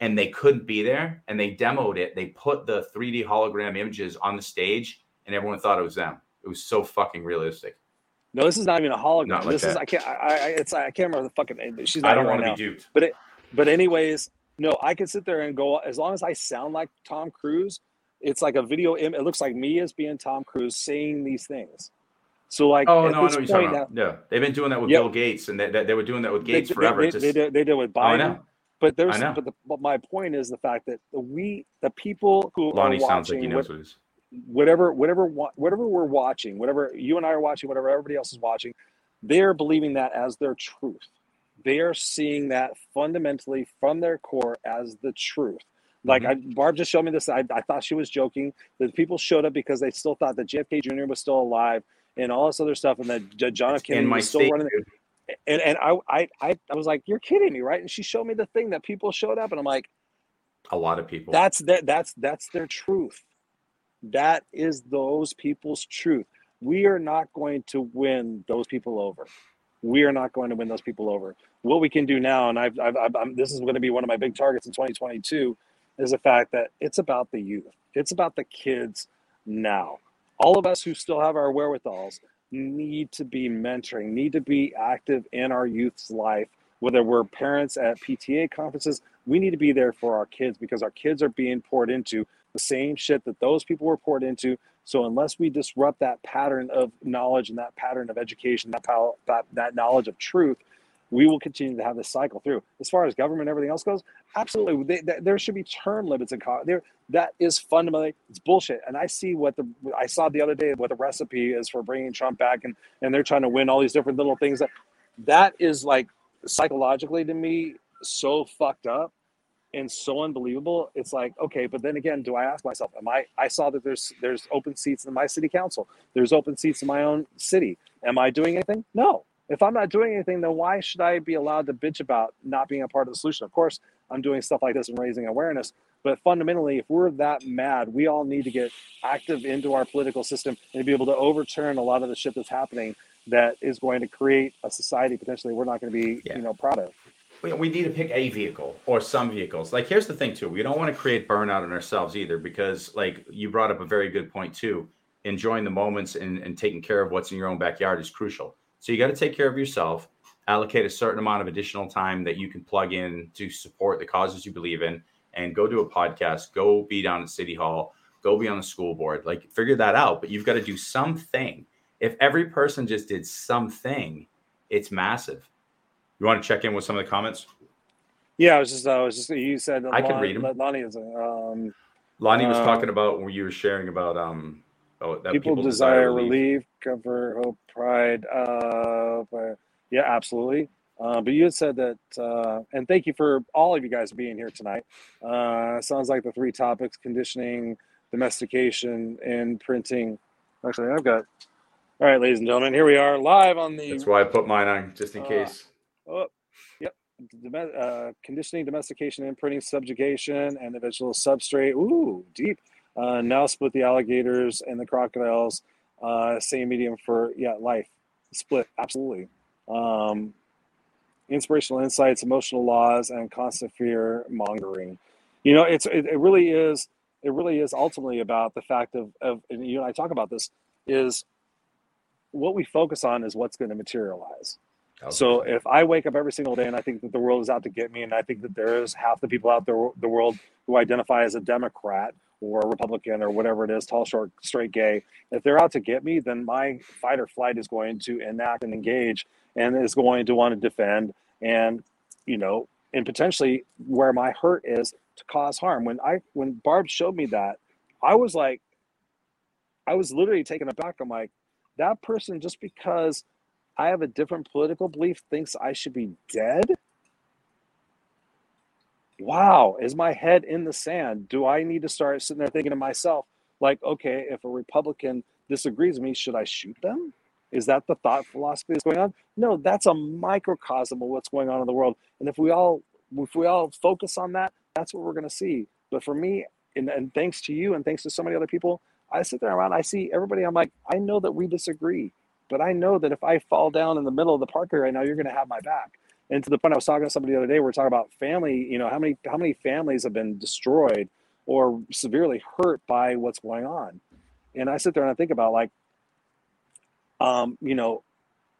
and they couldn't be there. And they demoed it. They put the 3D hologram images on the stage, and everyone thought it was them. It was so fucking realistic. No, this is not even a hologram. Like this that. is I can't I, I it's I can't remember the fucking name. She's not I don't want to be duped. But it but anyways, no, I can sit there and go as long as I sound like Tom Cruise. It's like a video. It looks like me as being Tom Cruise saying these things. So like, oh no, I know what you're talking about. Yeah, they've been doing that with yep. Bill Gates, and they, they, they, were doing that with Gates they, forever. They, they, they, they did with oh, Biden. Oh, but there's, but, the, but my point is the fact that we, the people who Lonnie are watching, sounds like he knows what, what it is whatever whatever whatever we're watching whatever you and i are watching whatever everybody else is watching they're believing that as their truth. They are seeing that fundamentally from their core as the truth. Like mm-hmm. I, barb just showed me this I, I thought she was joking. That people showed up because they still thought that jfk jr was still alive and all this other stuff and that john f kennedy was still running and, and I, I i was like you're kidding me right? And she showed me the thing that people showed up and i'm like a lot of people. That's that that's that's their truth that is those people's truth. We are not going to win those people over. We are not going to win those people over. What we can do now, and I've, I've, I've this is going to be one of my big targets in 2022, is the fact that it's about the youth. It's about the kids now. All of us who still have our wherewithals need to be mentoring, need to be active in our youth's life. Whether we're parents at PTA conferences, we need to be there for our kids because our kids are being poured into the same shit that those people were poured into. So unless we disrupt that pattern of knowledge and that pattern of education, that power, that, that knowledge of truth, we will continue to have this cycle through. As far as government and everything else goes, absolutely, they, they, there should be term limits in. There, that is fundamentally it's bullshit. And I see what the I saw the other day what the recipe is for bringing Trump back, and and they're trying to win all these different little things. That that is like psychologically to me so fucked up and so unbelievable. It's like, okay, but then again, do I ask myself, am I I saw that there's there's open seats in my city council. There's open seats in my own city. Am I doing anything? No. If I'm not doing anything, then why should I be allowed to bitch about not being a part of the solution? Of course, I'm doing stuff like this and raising awareness. But fundamentally, if we're that mad, we all need to get active into our political system and be able to overturn a lot of the shit that's happening that is going to create a society potentially we're not going to be, yeah. you know, proud of we need to pick a vehicle or some vehicles. Like here's the thing too, we don't want to create burnout in ourselves either because like you brought up a very good point too. Enjoying the moments and, and taking care of what's in your own backyard is crucial. So you got to take care of yourself, allocate a certain amount of additional time that you can plug in to support the causes you believe in and go do a podcast, go be down at City Hall, go be on the school board. Like figure that out, but you've got to do something. If every person just did something, it's massive you want to check in with some of the comments? Yeah, I was just, I was just, you said I can read them. Lonnie is, um, Lonnie was um, talking about when you were sharing about, um, oh, that people, people desire, relief, relief, comfort, hope, pride. Uh, yeah, absolutely. Uh, but you had said that, uh, and thank you for all of you guys being here tonight. Uh, sounds like the three topics conditioning, domestication, and printing. Actually, I've got, all right, ladies and gentlemen, here we are live on the. That's why I put mine on just in uh, case. Oh, yep. Uh, conditioning, domestication, imprinting, subjugation, and the substrate. Ooh, deep. Uh, now split the alligators and the crocodiles. Uh, same medium for yeah life. Split absolutely. Um, inspirational insights, emotional laws, and constant fear mongering. You know, it's it, it really is. It really is ultimately about the fact of of and you and I talk about this is what we focus on is what's going to materialize so if I wake up every single day and I think that the world is out to get me, and I think that there is half the people out there, the world who identify as a Democrat or a Republican or whatever it is, tall, short, straight, gay, if they're out to get me, then my fight or flight is going to enact and engage and is going to want to defend and, you know, and potentially where my hurt is to cause harm. When I when Barb showed me that, I was like, I was literally taken aback. I'm like, that person just because I have a different political belief thinks I should be dead? Wow, is my head in the sand? Do I need to start sitting there thinking to myself, like, okay, if a Republican disagrees with me, should I shoot them? Is that the thought philosophy that's going on? No, that's a microcosm of what's going on in the world. And if we all if we all focus on that, that's what we're going to see. But for me, and, and thanks to you and thanks to so many other people, I sit there around, I see everybody, I'm like, I know that we disagree, but I know that if I fall down in the middle of the park right now, you're going to have my back. And to the point I was talking to somebody the other day, we we're talking about family, you know, how many how many families have been destroyed or severely hurt by what's going on. And I sit there and I think about like, um, you know,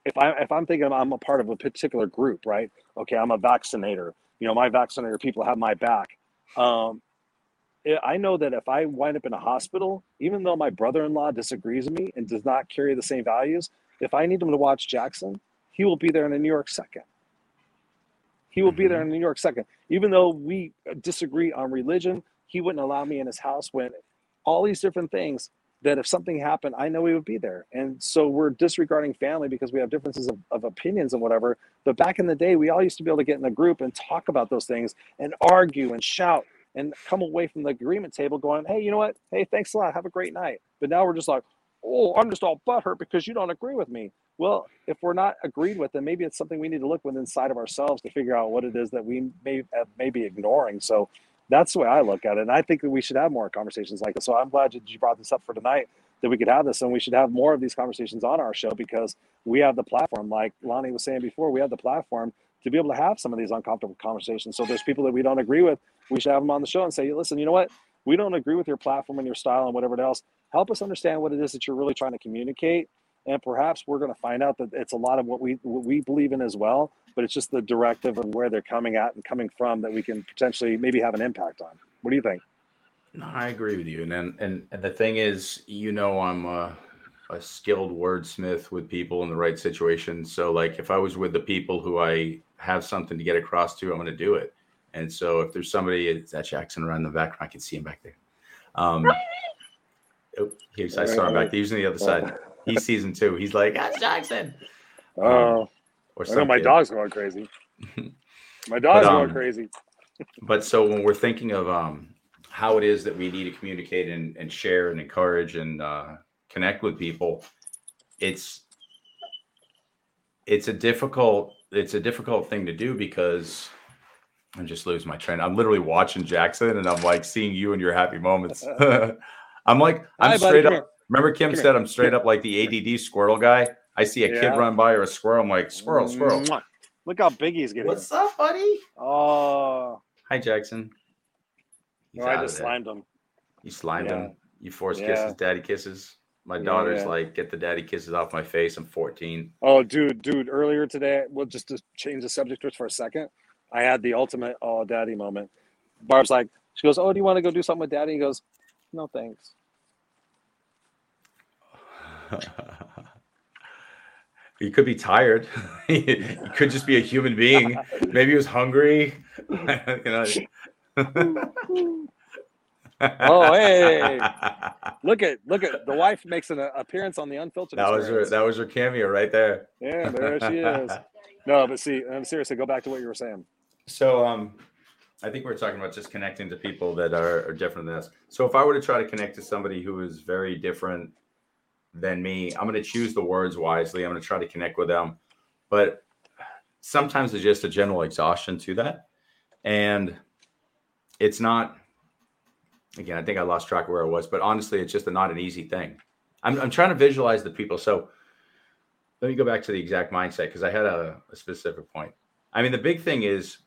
if I if I'm thinking I'm a part of a particular group, right? Okay, I'm a vaccinator. You know, my vaccinator people have my back. Um, I know that if I wind up in a hospital, even though my brother-in-law disagrees with me and does not carry the same values, if I need him to watch Jackson, he will be there in a New York second. He will mm-hmm. be there in a New York second. Even though we disagree on religion, he wouldn't allow me in his house when all these different things that if something happened, I know he would be there. And so we're disregarding family because we have differences of, of, opinions and whatever. But back in the day, we all used to be able to get in a group and talk about those things and argue and shout and come away from the agreement table going, hey, you know what? Hey, thanks a lot. Have a great night. But now we're just like, oh, I'm just all butthurt because you don't agree with me. Well, if we're not agreed with, then maybe it's something we need to look within inside of ourselves to figure out what it is that we may uh, may be ignoring. So that's the way I look at it. And I think that we should have more conversations like this. So I'm glad that you brought this up for tonight that we could have this and we should have more of these conversations on our show because we have the platform like lonnie was saying before we have the platform to be able to have some of these uncomfortable conversations so there's people that we don't agree with we should have them on the show and say listen you know what we don't agree with your platform and your style and whatever else help us understand what it is that you're really trying to communicate and perhaps we're going to find out that it's a lot of what we what we believe in as well but it's just the directive and where they're coming at and coming from that we can potentially maybe have an impact on what do you think no, I agree with you. And and, and the thing is, you know, I'm a, a skilled wordsmith with people in the right situation. So, like, if I was with the people who I have something to get across to, I'm going to do it. And so, if there's somebody, it's that Jackson around the background, I can see him back there. Um, oh, here's, I saw him back there. He's on the other side. He sees him too. He's like, that's Jackson. Oh, uh, or I know my dog's going crazy. my dog's but, um, going crazy. but so when we're thinking of um, how it is that we need to communicate and, and share and encourage and uh, connect with people it's it's a difficult it's a difficult thing to do because I'm just losing my train. I'm literally watching Jackson and I'm like seeing you in your happy moments. I'm like, I'm Hi, straight buddy, up. Remember, Kim come said here. I'm straight up like the ADD squirrel guy. I see a yeah. kid run by or a squirrel. I'm like, squirrel, squirrel. Look how big he's getting. What's up, buddy? Oh. Hi, Jackson. He's no, I just slimed him. You slimed yeah. him. You force yeah. kisses, daddy kisses. My daughter's like, get the daddy kisses off my face. I'm 14. Oh, dude, dude. Earlier today, we'll just change the subject just for a second, I had the ultimate oh daddy moment. Barb's like, she goes, oh, do you want to go do something with daddy? He goes, no thanks. he could be tired. he could just be a human being. Maybe he was hungry. you know, oh hey, look at look at the wife makes an uh, appearance on the unfiltered. That was her. That was her cameo right there. Yeah, there she is. No, but see, I'm seriously. Go back to what you were saying. So, um, I think we're talking about just connecting to people that are, are different than us. So, if I were to try to connect to somebody who is very different than me, I'm going to choose the words wisely. I'm going to try to connect with them, but sometimes there's just a general exhaustion to that, and it's not again i think i lost track of where i was but honestly it's just a, not an easy thing. I'm, I'm trying to visualize the people. So let me go back to the exact mindset because i had a, a, specific point. I mean the big thing is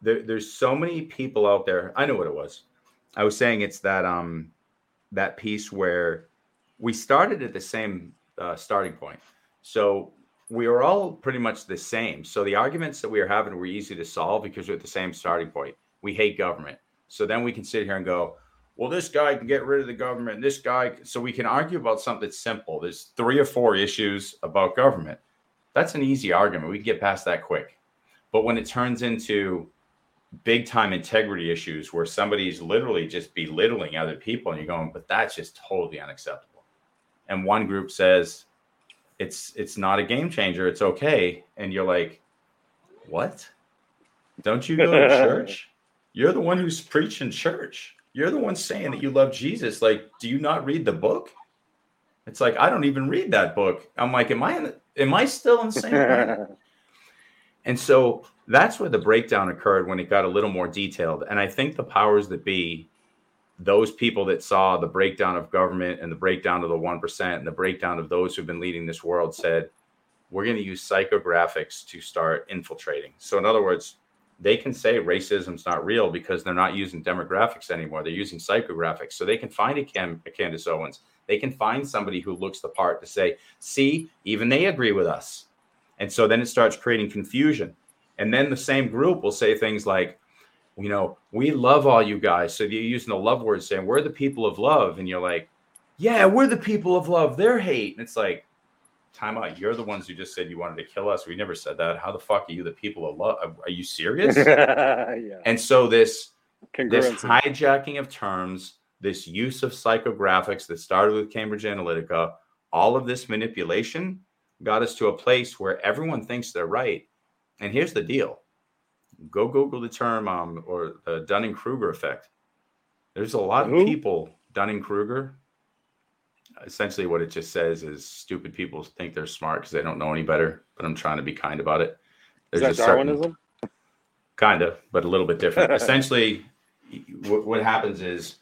there, there's so many people out there i know what it was i was saying it's that um that piece where we started at the same uh, starting point so we are all pretty much the same so the arguments that we are having were easy to solve because we're at the same starting point we hate government. So then we can sit here and go, well, this guy can get rid of the government. This guy, so we can argue about something simple. There's three or four issues about government. That's an easy argument. We can get past that quick. But when it turns into big time integrity issues where somebody's literally just belittling other people and you're going, but that's just totally unacceptable. And one group says, it's it's not a game changer, it's okay. And you're like, what? Don't you go to church? You're the one who's preaching church. You're the one saying that you love Jesus. Like, do you not read the book? It's like I don't even read that book. I'm like, am I in am I still insane? and so that's where the breakdown occurred when it got a little more detailed. And I think the powers that be, those people that saw the breakdown of government and the breakdown of the one percent and the breakdown of those who've been leading this world, said, we're going to use psychographics to start infiltrating. So in other words, they can say racism's not real because they're not using demographics anymore. They're using psychographics. So they can find a, Cam, a Candace Owens. They can find somebody who looks the part to say, see, even they agree with us. And so then it starts creating confusion. And then the same group will say things like, you know, we love all you guys. So you're using the love word saying, we're the people of love. And you're like, yeah, we're the people of love. They're hate. And it's like, time out. You're the ones who just said you wanted to kill us. We never said that. How the fuck are you the people of love? Are you serious? yeah. And so this this hijacking of terms, this use of psychographics that started with Cambridge Analytica, all of this manipulation got us to a place where everyone thinks they're right. And here's the deal. Go Google the term um, or the Dunning Kruger effect. There's a lot of people, Dunning Kruger, essentially what it just says is stupid people think they're smart because they don't know any better. But I'm trying to be kind about it. There's is that Darwinism? Certain, kind of, but a little bit different. essentially, what, what happens is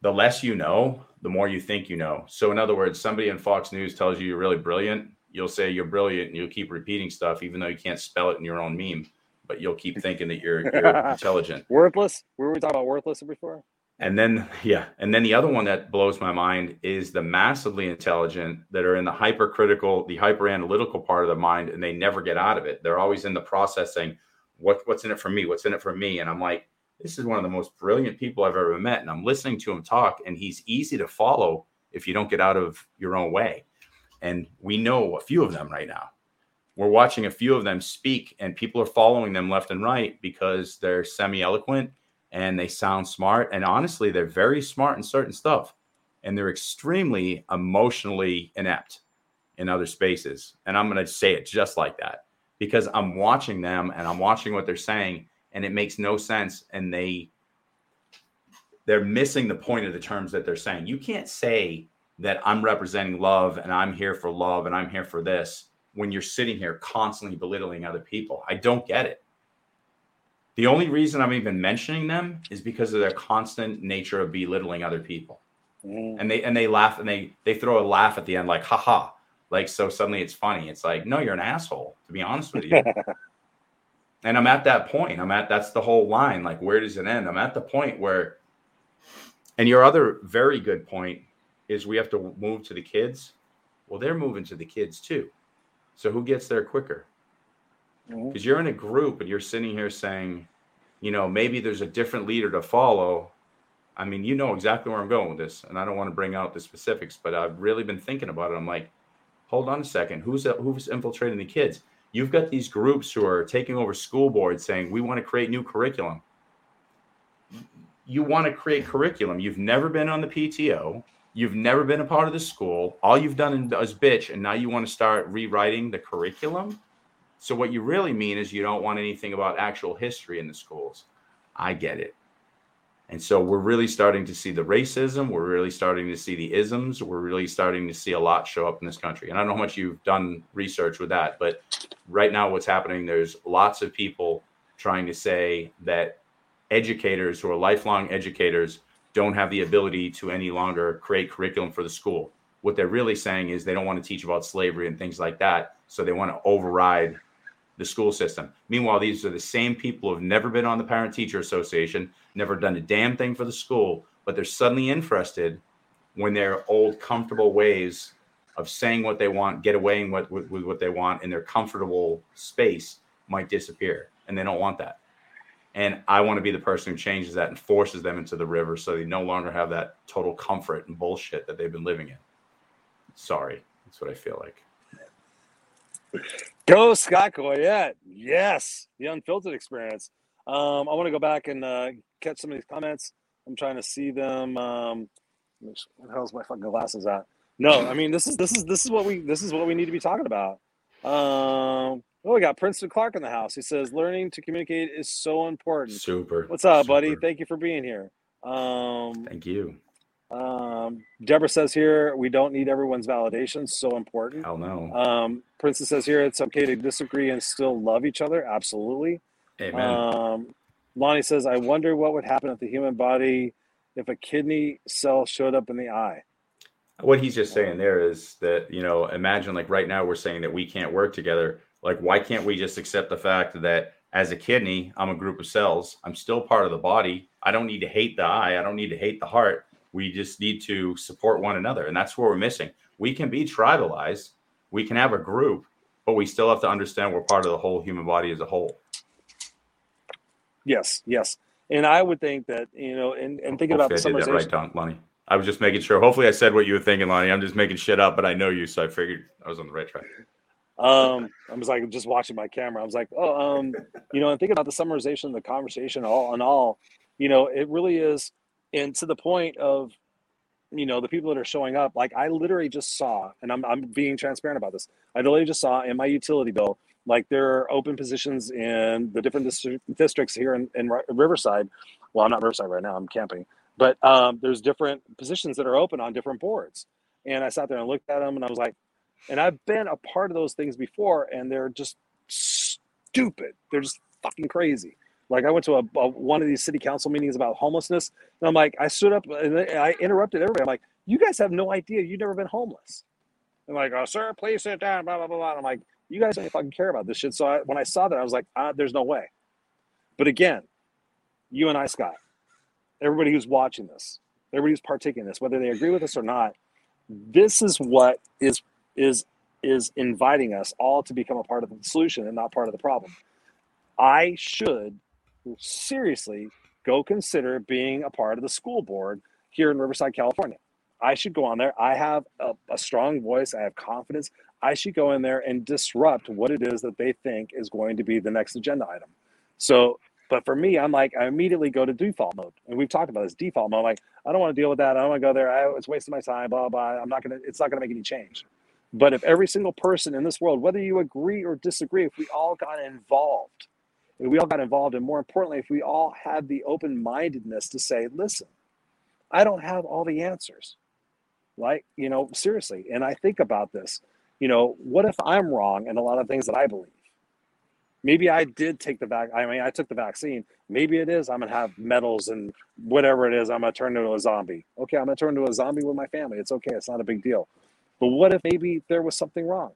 the less you know, the more you think you know. So, in other words, somebody in Fox News tells you you're really brilliant. You'll say you're brilliant, and you'll keep repeating stuff, even though you can't spell it in your own meme. But you'll keep thinking that you're, you're intelligent. Worthless. We were we talking about worthless before? And then, yeah. And then the other one that blows my mind is the massively intelligent that are in the hypercritical, the hyper analytical part of the mind, and they never get out of it. They're always in the processing. What, what's in it for me? What's in it for me? And I'm like, this is one of the most brilliant people I've ever met. And I'm listening to him talk, and he's easy to follow if you don't get out of your own way. And we know a few of them right now. We're watching a few of them speak, and people are following them left and right because they're semi eloquent and they sound smart. And honestly, they're very smart in certain stuff, and they're extremely emotionally inept in other spaces. And I'm going to say it just like that because I'm watching them and I'm watching what they're saying, and it makes no sense. And they they're missing the point of the terms that they're saying. You can't say that I'm representing love and I'm here for love and I'm here for this when you're sitting here constantly belittling other people. I don't get it. The only reason I'm even mentioning them is because of their constant nature of belittling other people. Mm. And they and they laugh and they they throw a laugh at the end like haha. Like so suddenly it's funny. It's like, no, you're an asshole, to be honest with you. and I'm at that point. I'm at that's the whole line. Like, where does it end? I'm at the point where and your other very good point is we have to move to the kids. Well, they're moving to the kids too. So who gets there quicker? because mm-hmm. you're in a group and you're sitting here saying, you know, maybe there's a different leader to follow. I mean, you know exactly where I'm going with this, and I don't want to bring out the specifics, but I've really been thinking about it. I'm like, hold on a second, who's who's infiltrating the kids? You've got these groups who are taking over school boards saying we want to create new curriculum. You want to create curriculum. You've never been on the PTO. You've never been a part of the school. All you've done is bitch, and now you want to start rewriting the curriculum so what you really mean is you don't want anything about actual history in the schools. I get it. And so we're really starting to see the racism. We're really starting to see the isms. We're really starting to see a lot show up in this country. And I don't know how much you've done research with that, but right now, what's happening, there's lots of people trying to say that educators who are lifelong educators don't have the ability to any longer create curriculum for the school. What they're really saying is they don't want to teach about slavery and things like that. So they want to override the school system. Meanwhile, these are the same people who have never been on the Parent Teacher Association, never done a damn thing for the school, but they're suddenly interested when their old comfortable ways of saying what they want, get away with, with, with what they want in their comfortable space might disappear. And they don't want that. And I want to be the person who changes that and forces them into the river so they no longer have that total comfort and bullshit that they've been living in. Sorry. That's what I feel like. Go Scott Goyette. Yes, the unfiltered experience. Um, I want to go back and uh, catch some of these comments. I'm trying to see them. Um, where the hell's my fucking glasses at? No, I mean this is this is this is what we this is what we need to be talking about. Um, oh, we got Princeton Clark in the house. He says learning to communicate is so important. Super. What's up, super. buddy? Thank you for being here. Um, Thank you. Um, Deborah says here we don't need everyone's validation. So important. Hell no. Um, Princess says here it's okay to disagree and still love each other. Absolutely. Amen. Um, Lonnie says, I wonder what would happen if the human body, if a kidney cell showed up in the eye. what he's just saying there is that you know imagine like right now we're saying that we can't work together like why can't we just accept the fact that as a kidney i'm a group of cells. I'm still part of the body. I don't need to hate the eye. I don't need to hate the heart. We just need to support one another and that's where we're missing. We can be tribalized. We can have a group but we still have to understand we're part of the whole human body as a whole. Yes, yes. And I would think that, you know, and, and thinking about the I did that right Don, lonnie. I was just making sure. Hopefully i said what you were thinking lonnie. I'm just making shit up but i know you so i figured i was on the right track Um, I was like just watching my camera. I was like, oh, um, you know, and thinking about the summarization the conversation, all in all, you know, it really is, and to the point of, you know, the people that are showing up. Like I literally just saw, and I'm I'm being transparent about this. I literally just saw in my utility bill, like there are open positions in the different distri- districts here in, in Riverside. Well, I'm not Riverside right now. I'm camping, but um, there's different positions that are open on different boards. And I sat there and looked at them, and I was like and I've been a part of those things before, and they're just stupid. They're just fucking crazy. Like I went to a, a one of these city council meetings about homelessness, and I'm like, I stood up and I interrupted everybody. I'm like, you guys have no idea. You've never been homeless. I'm like, oh, sir, please sit down. Blah blah blah. blah. I'm like, you guys don't fucking care about this shit. So I, when I saw that, I was like, ah, there's no way. But again, you and I, Scott, everybody who's watching this, everybody who's partaking in this, whether they agree with us or not, this is what is is is inviting us all to become a part of the solution and not part of the problem. I should seriously go consider being a part of the school board here in Riverside, California. I should go on there. I have a, a strong voice. I have confidence. I should go in there and disrupt what it is that they think is going to be the next agenda item. So, but for me, I'm like, I immediately go to default mode. And we've talked about this default mode. Like, I don't want to deal with that. I don't want to go there. I, it's wasting my time, blah, blah. I'm not going to, it's not going to make any change. But if every single person in this world, whether you agree or disagree, if we all got involved, if we all got involved, and more importantly, if we all had the open mindedness to say, listen, I don't have all the answers. Like, you know, seriously. And I think about this, you know, what if I'm wrong in a lot of things that I believe? Maybe I did take the vac. I mean, I took the vaccine. Maybe it is. I'm gonna have medals and whatever it is. I'm gonna turn into a zombie. Okay, I'm gonna turn into a zombie with my family. It's okay. It's not a big deal. But what if maybe there was something wrong?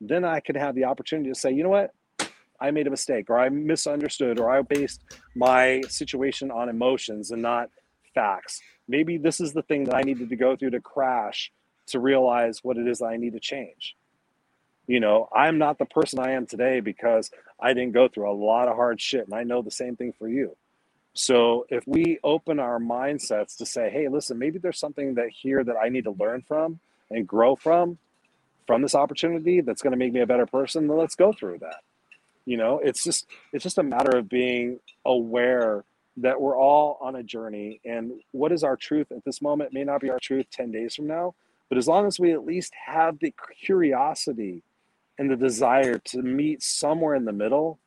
Then I could have the opportunity to say, you know what? I made a mistake, or I misunderstood, or I based my situation on emotions and not facts. Maybe this is the thing that I needed to go through to crash to realize what it is that I need to change. You know, I'm not the person I am today because I didn't go through a lot of hard shit, and I know the same thing for you. So if we open our mindsets to say, hey, listen, maybe there's something that here that I need to learn from and grow from from this opportunity that's going to make me a better person, then let's go through that. You know, it's just it's just a matter of being aware that we're all on a journey and what is our truth at this moment may not be our truth 10 days from now, but as long as we at least have the curiosity and the desire to meet somewhere in the middle,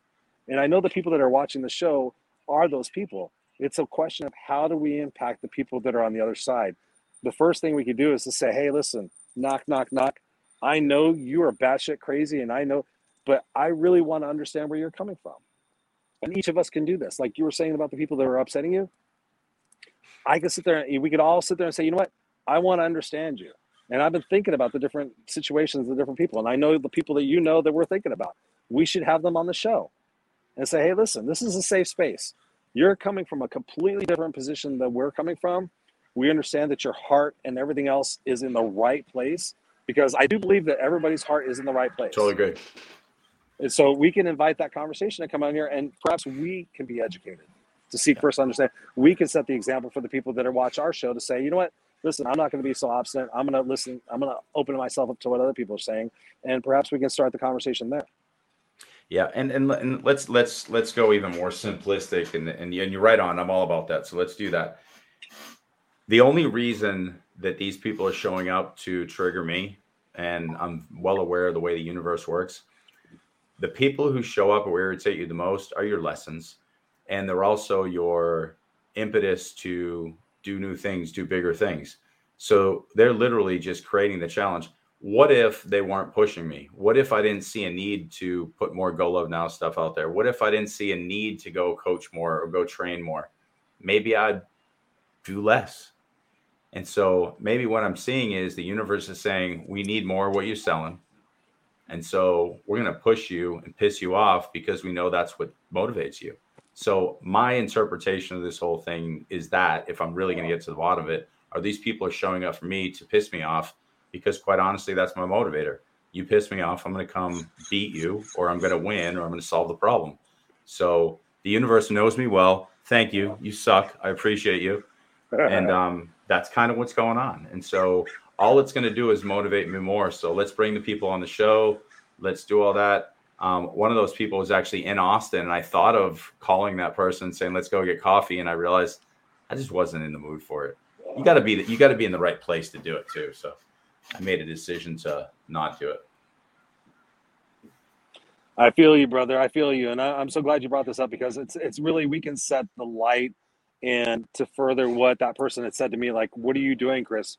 and I know the people that are watching the show are those people. It's a question of how do we impact the people that are on the other side. The first thing we could do is to say, hey, listen, knock, knock, knock. I know you are batshit crazy, and I know, but I really want to understand where you're coming from. And each of us can do this. Like you were saying about the people that are upsetting you. I could sit there and we could all sit there and say, you know what? I want to understand you. And I've been thinking about the different situations, the different people. And I know the people that you know that we're thinking about. We should have them on the show and say, hey, listen, this is a safe space. You're coming from a completely different position than we're coming from. We understand that your heart and everything else is in the right place because I do believe that everybody's heart is in the right place. Totally agree. And so we can invite that conversation to come on here and perhaps we can be educated to seek first understand. We can set the example for the people that are watch our show to say, you know what, listen, I'm not going to be so obstinate. I'm going to listen. I'm going to open myself up to what other people are saying, and perhaps we can start the conversation there. Yeah, and, and and let's let's let's go even more simplistic, and and and you're right on. I'm all about that. So let's do that. The only reason that these people are showing up to trigger me, and I'm well aware of the way the universe works. The people who show up or irritate you the most are your lessons, and they're also your impetus to do new things, do bigger things. So they're literally just creating the challenge. What if they weren't pushing me? What if I didn't see a need to put more Go Love Now stuff out there? What if I didn't see a need to go coach more or go train more? Maybe I'd do less. And so maybe what I'm seeing is the universe is saying, we need more of what you're selling. And so we're going to push you and piss you off because we know that's what motivates you. So my interpretation of this whole thing is that if I'm really going to get to the bottom of it, are these people are showing up for me to piss me off? Because quite honestly, that's my motivator. You piss me off, I'm going to come beat you, or I'm going to win, or I'm going to solve the problem. So the universe knows me well. Thank you. You suck. I appreciate you. and um, that's kind of what's going on. And so all it's going to do is motivate me more. So let's bring the people on the show. Let's do all that. Um, one of those people was actually in Austin, and I thought of calling that person saying, "Let's go get coffee," and I realized I just wasn't in the mood for it. You got to be you got to be in the right place to do it too. So I made a decision to not do it. I feel you, brother. I feel you, and I, am so glad you brought this up because it's it's really we can set the light and to further what that person had said to me, like, "What are you doing, Chris?"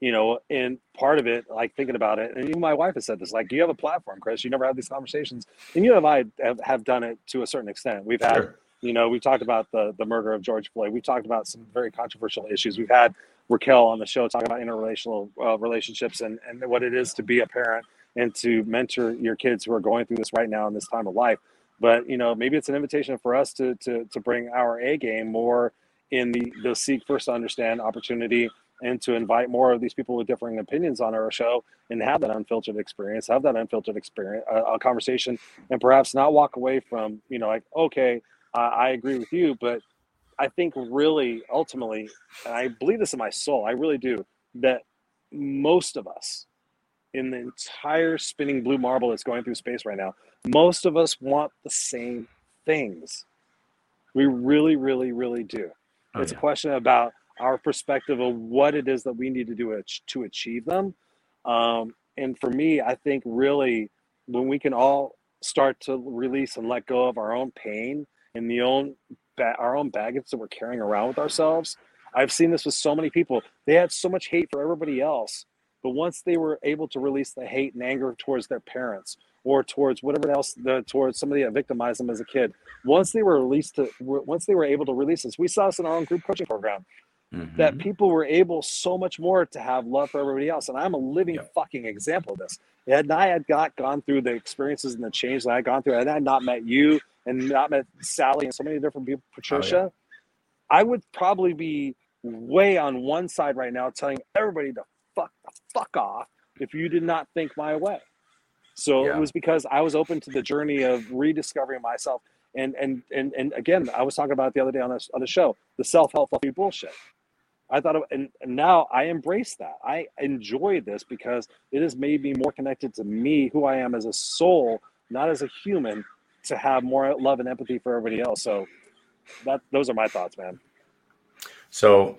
You know, and part of it, like thinking about it, and even my wife has said this, like, do "You have a platform, Chris. You never have these conversations, and you and I have, have done it to a certain extent. We've had." Sure you know, we've talked about the the murder of George Floyd. we've talked about some very controversial issues. We've had Raquel on the show talking about interrelational uh, relationships and and what it is to be a parent and to mentor your kids who are going through this right now in this time of life. But you know, maybe it's an invitation for us to to to bring our A game more in the the seek first to understand opportunity and to invite more of these people with differing opinions on our show and have that unfiltered experience, have that unfiltered experience, uh, a conversation, and perhaps not walk away from you know like okay, I agree with you, but I think really ultimately, and I believe this in my soul, I really do, that most of us in the entire spinning blue marble that's going through space right now, most of us want the same things. We really, really, really do. Oh, it's yeah. a question about our perspective of what it is that we need to do to achieve them. Um, and for me, I think really when we can all start to release and let go of our own pain and the own our own baggage that we're carrying around with ourselves. I've seen this with so many people. They had so much hate for everybody else, but once they were able to release the hate and anger towards their parents or towards whatever else, the, towards somebody that victimized them as a kid, once they were released to, once they were able to release this, we saw this in our own group coaching program. Mm-hmm. That people were able so much more to have love for everybody else, and I'm a living yep. fucking example of this. And I had got gone through the experiences and the change that I had gone through, and I had not met you, and not met Sally and so many different people, Patricia, oh, yeah. I would probably be way on one side right now telling everybody to fuck the fuck off if you did not think my way. So yeah. it was because I was open to the journey of rediscovering myself. And and and and again, I was talking about the other day on this on the show, the self-help fluffy bullshit. I thought, of, and, and now I embrace that. I enjoy this because it has made me more connected to me, who I am as a soul, not as a human, to have more love and empathy for everybody else. So that those are my thoughts, man. So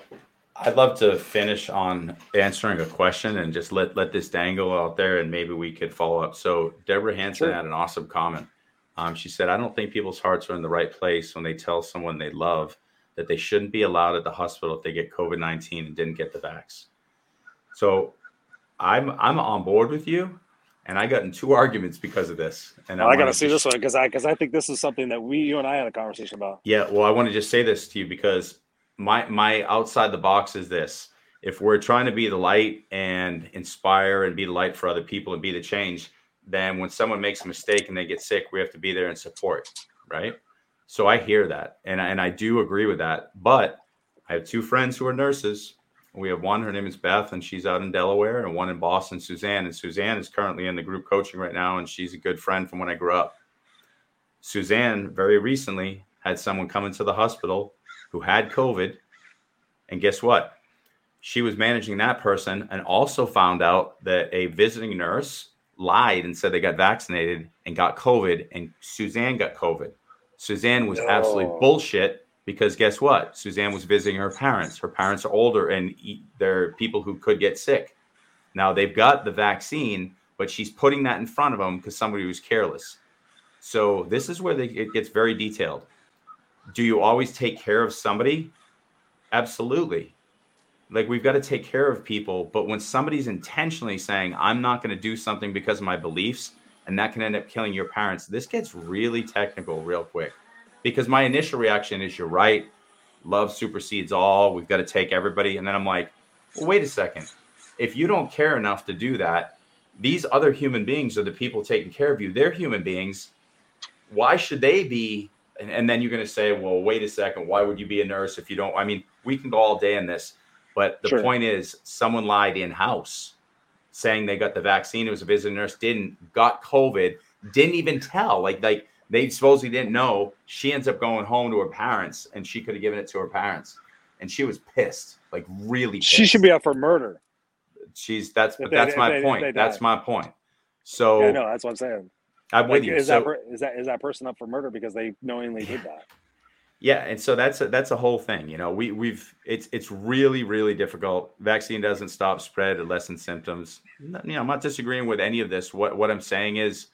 I'd love to finish on answering a question and just let let this dangle out there, and maybe we could follow up. So Deborah Hanson sure. had an awesome comment. Um, she said, "I don't think people's hearts are in the right place when they tell someone they love that they shouldn't be allowed at the hospital if they get COVID nineteen and didn't get the vax." So I'm I'm on board with you and I got in two arguments because of this. And well, I, I got to see this one because I because I think this is something that we you and I had a conversation about. Yeah, well, I want to just say this to you because my my outside the box is this: if we're trying to be the light and inspire and be the light for other people and be the change, then when someone makes a mistake and they get sick, we have to be there and support, right? So I hear that, and and I do agree with that, but I have two friends who are nurses we have one, her name is Beth, and she's out in Delaware, and one in Boston, Suzanne. And Suzanne is currently in the group coaching right now, and she's a good friend from when I grew up. Suzanne very recently had someone come into the hospital who had COVID. And guess what? She was managing that person and also found out that a visiting nurse lied and said they got vaccinated and got COVID, and Suzanne got COVID. Suzanne was no. absolutely bullshit because guess what? Suzanne was visiting her parents. Her parents are older and they're people who could get sick. Now they've got the vaccine, but she's putting that in front of them because somebody was careless. So this is where they, it gets very detailed. Do you always take care of somebody? Absolutely. like we've got to take care of people. But when somebody's intentionally saying, I'm not going to do something because of my beliefs, and that can end up killing your parents, this gets really technical real quick. Because my initial reaction is, you're right. Love supersedes all. We've got to take everybody. And then I'm like, well, wait a second. If you don't care enough to do that, these other human beings are the people taking care of you. They're human beings. Why should they be? And, and then you're going to say, well, wait a second. Why would you be a nurse if you don't? I mean, we can go all day in this but the sure. point is, someone lied in house saying they got the vaccine. It was a visiting nurse, didn't, got COVID, didn't even tell. Like, like they supposedly didn't know. She ends up going home to her parents and she could have given it to her parents. And she was pissed, like really pissed. She should be up for murder. She's that's but that's my point. That's my point. So yeah, no, that's what I'm saying. I'm like, with you. Is so, that is that is that person up for murder because they knowingly did that? Yeah, and so that's a, that's a whole thing. You know, we we've it's it's really really difficult. Vaccine doesn't stop spread or lessen symptoms. You know, I'm not disagreeing with any of this. What what I'm saying is,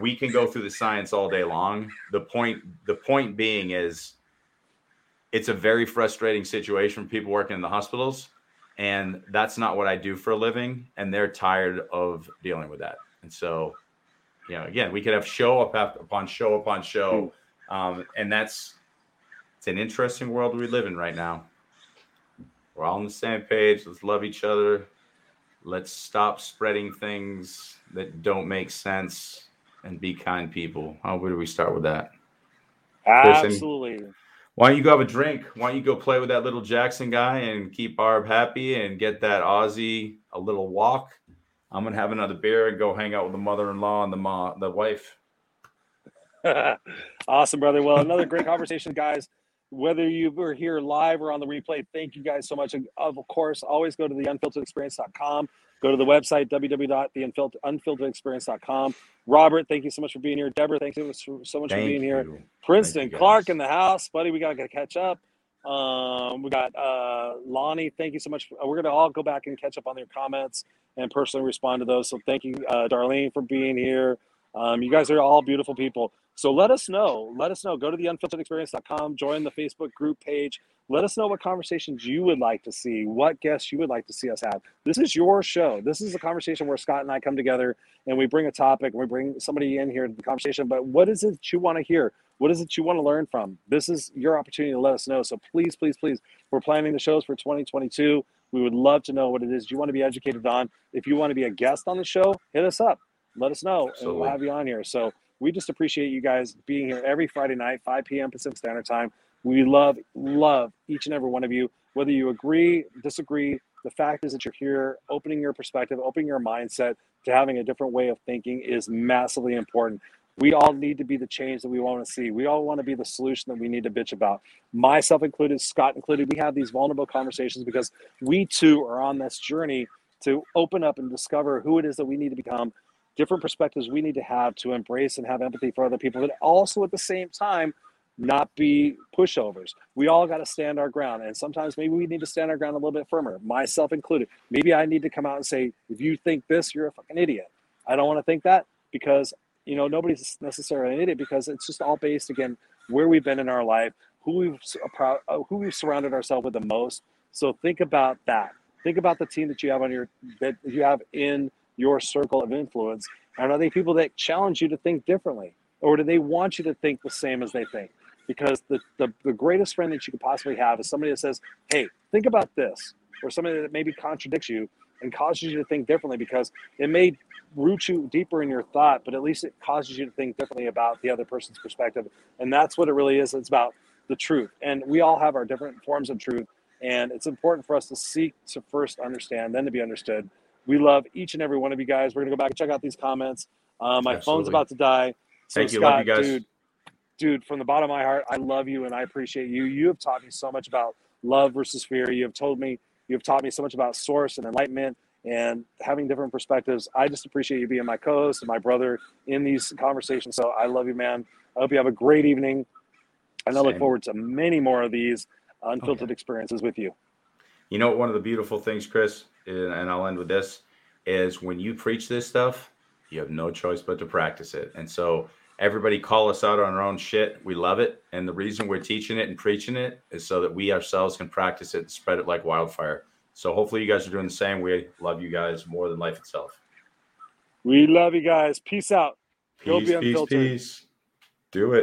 we can go through the science all day long. The point the point being is, it's a very frustrating situation for people working in the hospitals, and that's not what I do for a living, and they're tired of dealing with that. And so, you know, again, we could have show up upon show upon show. Hmm. Um, and that's it's an interesting world we live in right now. We're all on the same page. Let's love each other. Let's stop spreading things that don't make sense and be kind people. How where do we start with that? Absolutely. why don't you go have a drink? Why don't you go play with that little Jackson guy and keep Barb happy and get that Aussie a little walk? I'm gonna have another beer and go hang out with the mother-in-law and the mom, the wife. awesome, brother. Well, another great conversation, guys whether you were here live or on the replay, thank you guys so much. And Of course, always go to the unfilteredexperience.com. Go to the website, www.theunfilteredexperience.com. Robert, thank you so much for being here. Deborah, thank you so much thank for being you. here. Princeton, Clark in the house. Buddy, we got to catch up. Um, we got uh, Lonnie, thank you so much. We're going to all go back and catch up on your comments and personally respond to those. So thank you, uh, Darlene, for being here. Um, you guys are all beautiful people. So let us know. Let us know. Go to the unfilteredexperience.com, join the Facebook group page. Let us know what conversations you would like to see, what guests you would like to see us have. This is your show. This is a conversation where Scott and I come together and we bring a topic and we bring somebody in here to the conversation. But what is it you want to hear? What is it you want to learn from? This is your opportunity to let us know. So please, please, please, we're planning the shows for 2022. We would love to know what it is you want to be educated on. If you want to be a guest on the show, hit us up. Let us know Absolutely. and we'll have you on here. So we just appreciate you guys being here every Friday night, 5 p.m. Pacific Standard Time. We love, love each and every one of you. Whether you agree, disagree, the fact is that you're here, opening your perspective, opening your mindset to having a different way of thinking is massively important. We all need to be the change that we want to see. We all want to be the solution that we need to bitch about. Myself included, Scott included, we have these vulnerable conversations because we too are on this journey to open up and discover who it is that we need to become different perspectives we need to have to embrace and have empathy for other people, but also at the same time, not be pushovers. We all got to stand our ground. And sometimes maybe we need to stand our ground a little bit firmer, myself included. Maybe I need to come out and say, if you think this, you're a fucking idiot. I don't want to think that because, you know, nobody's necessarily an idiot because it's just all based, again, where we've been in our life, who we've, uh, who we've surrounded ourselves with the most. So think about that. Think about the team that you have on your, that you have in your circle of influence? And are they people that challenge you to think differently? Or do they want you to think the same as they think? Because the, the, the greatest friend that you could possibly have is somebody that says, hey, think about this, or somebody that maybe contradicts you and causes you to think differently because it may root you deeper in your thought, but at least it causes you to think differently about the other person's perspective. And that's what it really is. It's about the truth. And we all have our different forms of truth. And it's important for us to seek to first understand, then to be understood, we love each and every one of you guys. We're gonna go back and check out these comments. Uh, my Absolutely. phone's about to die. So Thank you, Scott, love you guys. Dude, dude, from the bottom of my heart, I love you and I appreciate you. You have taught me so much about love versus fear. You have told me, you have taught me so much about source and enlightenment and having different perspectives. I just appreciate you being my co-host and my brother in these conversations. So I love you, man. I hope you have a great evening. And Same. I look forward to many more of these unfiltered okay. experiences with you. You know, one of the beautiful things, Chris, and I'll end with this, is when you preach this stuff, you have no choice but to practice it. And so Everybody call us out on our own shit. We love it. And the reason we're teaching it and preaching it is so that we ourselves can practice it and spread it like wildfire. So hopefully you guys are doing the same. We love you guys more than life itself. We love you guys. Peace out. Go Peace, be peace, unfiltered. peace. Do it.